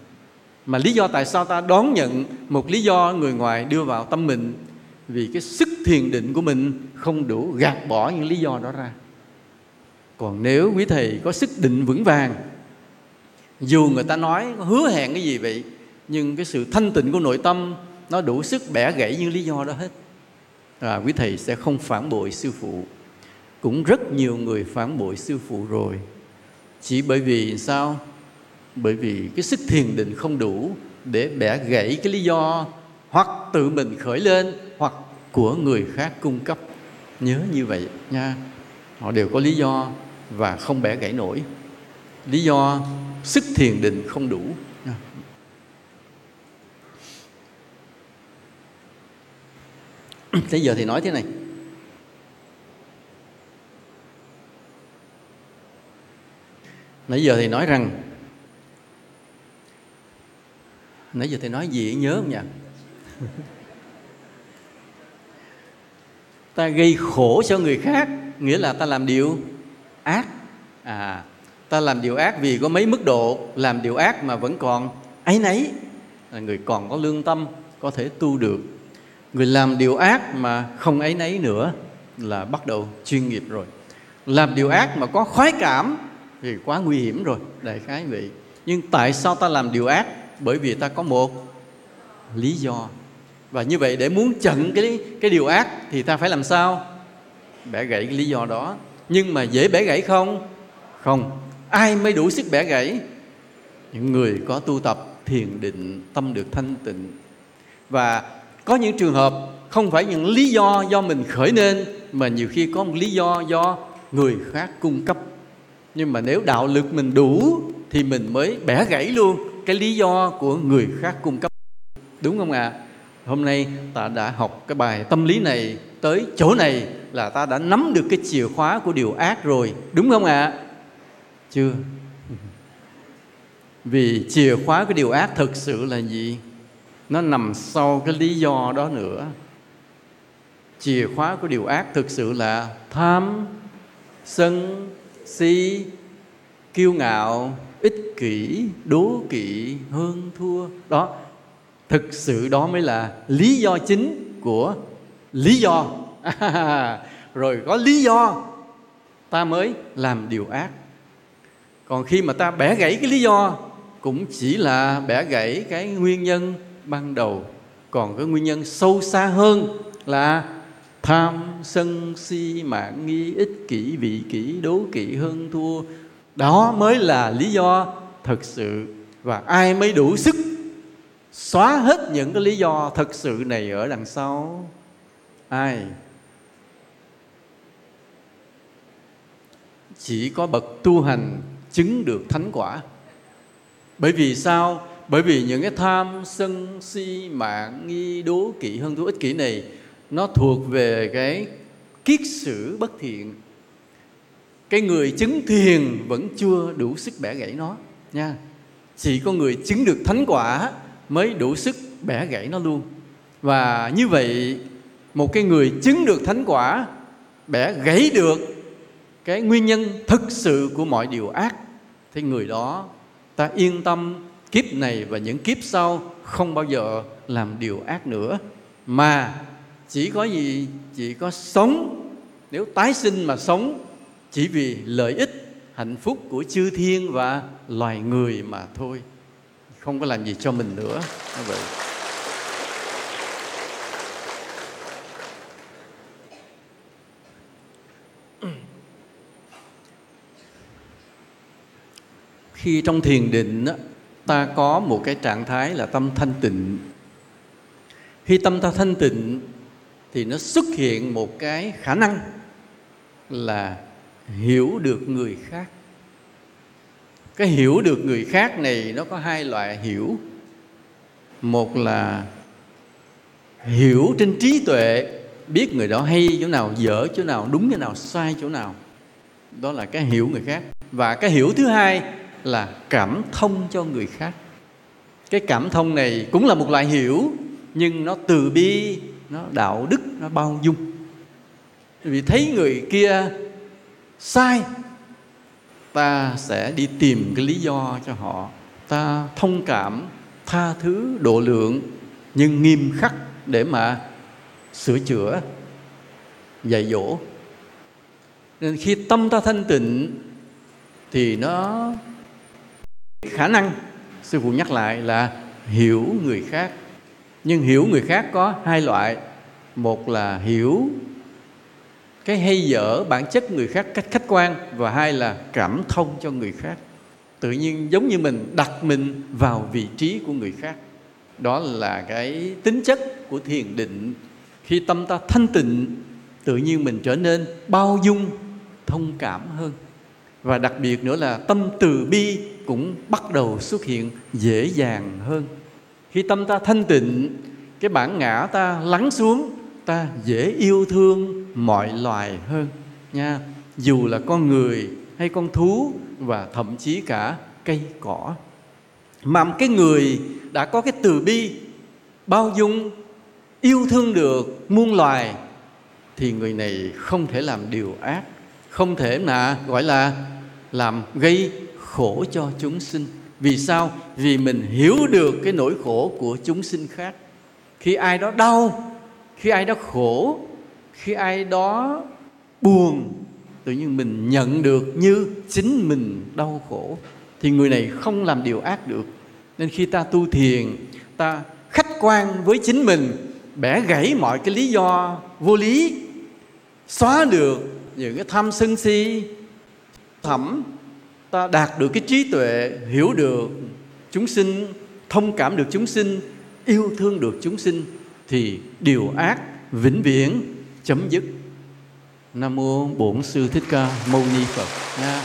Mà lý do tại sao ta đón nhận một lý do người ngoài đưa vào tâm mình? Vì cái sức thiền định của mình không đủ gạt bỏ những lý do đó ra. Còn nếu quý thầy có sức định vững vàng dù người ta nói hứa hẹn cái gì vậy nhưng cái sự thanh tịnh của nội tâm nó đủ sức bẻ gãy những lý do đó hết. À, quý thầy sẽ không phản bội sư phụ. Cũng rất nhiều người phản bội sư phụ rồi. Chỉ bởi vì sao? Bởi vì cái sức thiền định không đủ để bẻ gãy cái lý do hoặc tự mình khởi lên hoặc của người khác cung cấp. Nhớ như vậy nha. Họ đều có lý do và không bẻ gãy nổi. Lý do sức thiền định không đủ. Nha. Thế giờ thì nói thế này. Nãy giờ thì nói rằng, Nãy giờ thì nói gì nhớ không nhỉ? ta gây khổ cho người khác, nghĩa là ta làm điều ác. À ta làm điều ác vì có mấy mức độ làm điều ác mà vẫn còn ấy nấy là người còn có lương tâm, có thể tu được. Người làm điều ác mà không ấy nấy nữa là bắt đầu chuyên nghiệp rồi. Làm điều ác mà có khoái cảm thì quá nguy hiểm rồi, đại khái vậy. Nhưng tại sao ta làm điều ác? Bởi vì ta có một lý do và như vậy để muốn chặn cái cái điều ác thì ta phải làm sao? Bẻ gãy cái lý do đó. Nhưng mà dễ bẻ gãy không? Không. Ai mới đủ sức bẻ gãy? Những người có tu tập thiền định, tâm được thanh tịnh. Và có những trường hợp không phải những lý do do mình khởi nên, mà nhiều khi có một lý do do người khác cung cấp. Nhưng mà nếu đạo lực mình đủ thì mình mới bẻ gãy luôn cái lý do của người khác cung cấp. Đúng không ạ? à? Hôm nay ta đã học cái bài tâm lý này tới chỗ này là ta đã nắm được cái chìa khóa của điều ác rồi, đúng không ạ? À? chưa. Vì chìa khóa của điều ác thực sự là gì? Nó nằm sau cái lý do đó nữa. Chìa khóa của điều ác thực sự là tham, sân, si, kiêu ngạo, ích kỷ, đố kỵ, hơn thua. Đó thực sự đó mới là lý do chính của lý do. Rồi có lý do, ta mới làm điều ác. Còn khi mà ta bẻ gãy cái lý do, cũng chỉ là bẻ gãy cái nguyên nhân ban đầu. Còn cái nguyên nhân sâu xa hơn là tham sân si, mạng nghi, ích kỷ, vị kỷ, đố kỵ, hơn thua. Đó mới là lý do thật sự. Và ai mới đủ sức xóa hết những cái lý do thật sự này ở đằng sau. Ai? Chỉ có bậc tu hành chứng được thánh quả. Bởi vì sao? Bởi vì những cái tham sân si mạng nghi đố kỵ hơn thú ích kỷ này, nó thuộc về cái kiết sử bất thiện. Cái người chứng thiền vẫn chưa đủ sức bẻ gãy nó, nha. Chỉ có người chứng được thánh quả mới đủ sức bẻ gãy nó luôn. Và như vậy, một cái người chứng được thánh quả, bẻ gãy được cái nguyên nhân thực sự của mọi điều ác, thì người đó ta yên tâm kiếp này và những kiếp sau không bao giờ làm điều ác nữa. Mà chỉ có gì? Chỉ có sống. Nếu tái sinh mà sống, chỉ vì lợi ích, hạnh phúc của chư thiên và loài người mà thôi không có làm gì cho mình nữa. Như vậy. Khi trong thiền định ta có một cái trạng thái là tâm thanh tịnh. Khi tâm ta thanh tịnh thì nó xuất hiện một cái khả năng là hiểu được người khác cái hiểu được người khác này nó có hai loại hiểu. Một là hiểu trên trí tuệ, biết người đó hay chỗ nào, dở chỗ nào, đúng chỗ nào, sai chỗ nào. Đó là cái hiểu người khác. Và cái hiểu thứ hai là cảm thông cho người khác. Cái cảm thông này cũng là một loại hiểu, nhưng nó từ bi, nó đạo đức, nó bao dung. Vì thấy người kia sai ta sẽ đi tìm cái lý do cho họ. Ta thông cảm, tha thứ độ lượng, nhưng nghiêm khắc để mà sửa chữa, dạy dỗ. Nên khi tâm ta thanh tịnh, thì nó khả năng. Sư phụ nhắc lại là hiểu người khác. Nhưng hiểu người khác có hai loại. Một là hiểu cái hay dở bản chất người khác cách khách quan và hai là cảm thông cho người khác. Tự nhiên giống như mình đặt mình vào vị trí của người khác. Đó là cái tính chất của thiền định. Khi tâm ta thanh tịnh, tự nhiên mình trở nên bao dung, thông cảm hơn. Và đặc biệt nữa là tâm từ bi cũng bắt đầu xuất hiện dễ dàng hơn. Khi tâm ta thanh tịnh, cái bản ngã ta lắng xuống ta dễ yêu thương mọi loài hơn nha. Dù là con người hay con thú và thậm chí cả cây cỏ. Mà cái người đã có cái từ bi, bao dung, yêu thương được muôn loài, thì người này không thể làm điều ác, không thể là gọi là, làm gây khổ cho chúng sinh. Vì sao? Vì mình hiểu được cái nỗi khổ của chúng sinh khác. Khi ai đó đau khi ai đó khổ, khi ai đó buồn, tự nhiên mình nhận được như chính mình đau khổ, thì người này không làm điều ác được. Nên khi ta tu thiền, ta khách quan với chính mình, bẻ gãy mọi cái lý do vô lý, xóa được những cái tham sân si, thẩm, ta đạt được cái trí tuệ, hiểu được chúng sinh, thông cảm được chúng sinh, yêu thương được chúng sinh thì điều ác vĩnh viễn chấm dứt. Nam mô bổn sư thích ca mâu ni phật. Nha.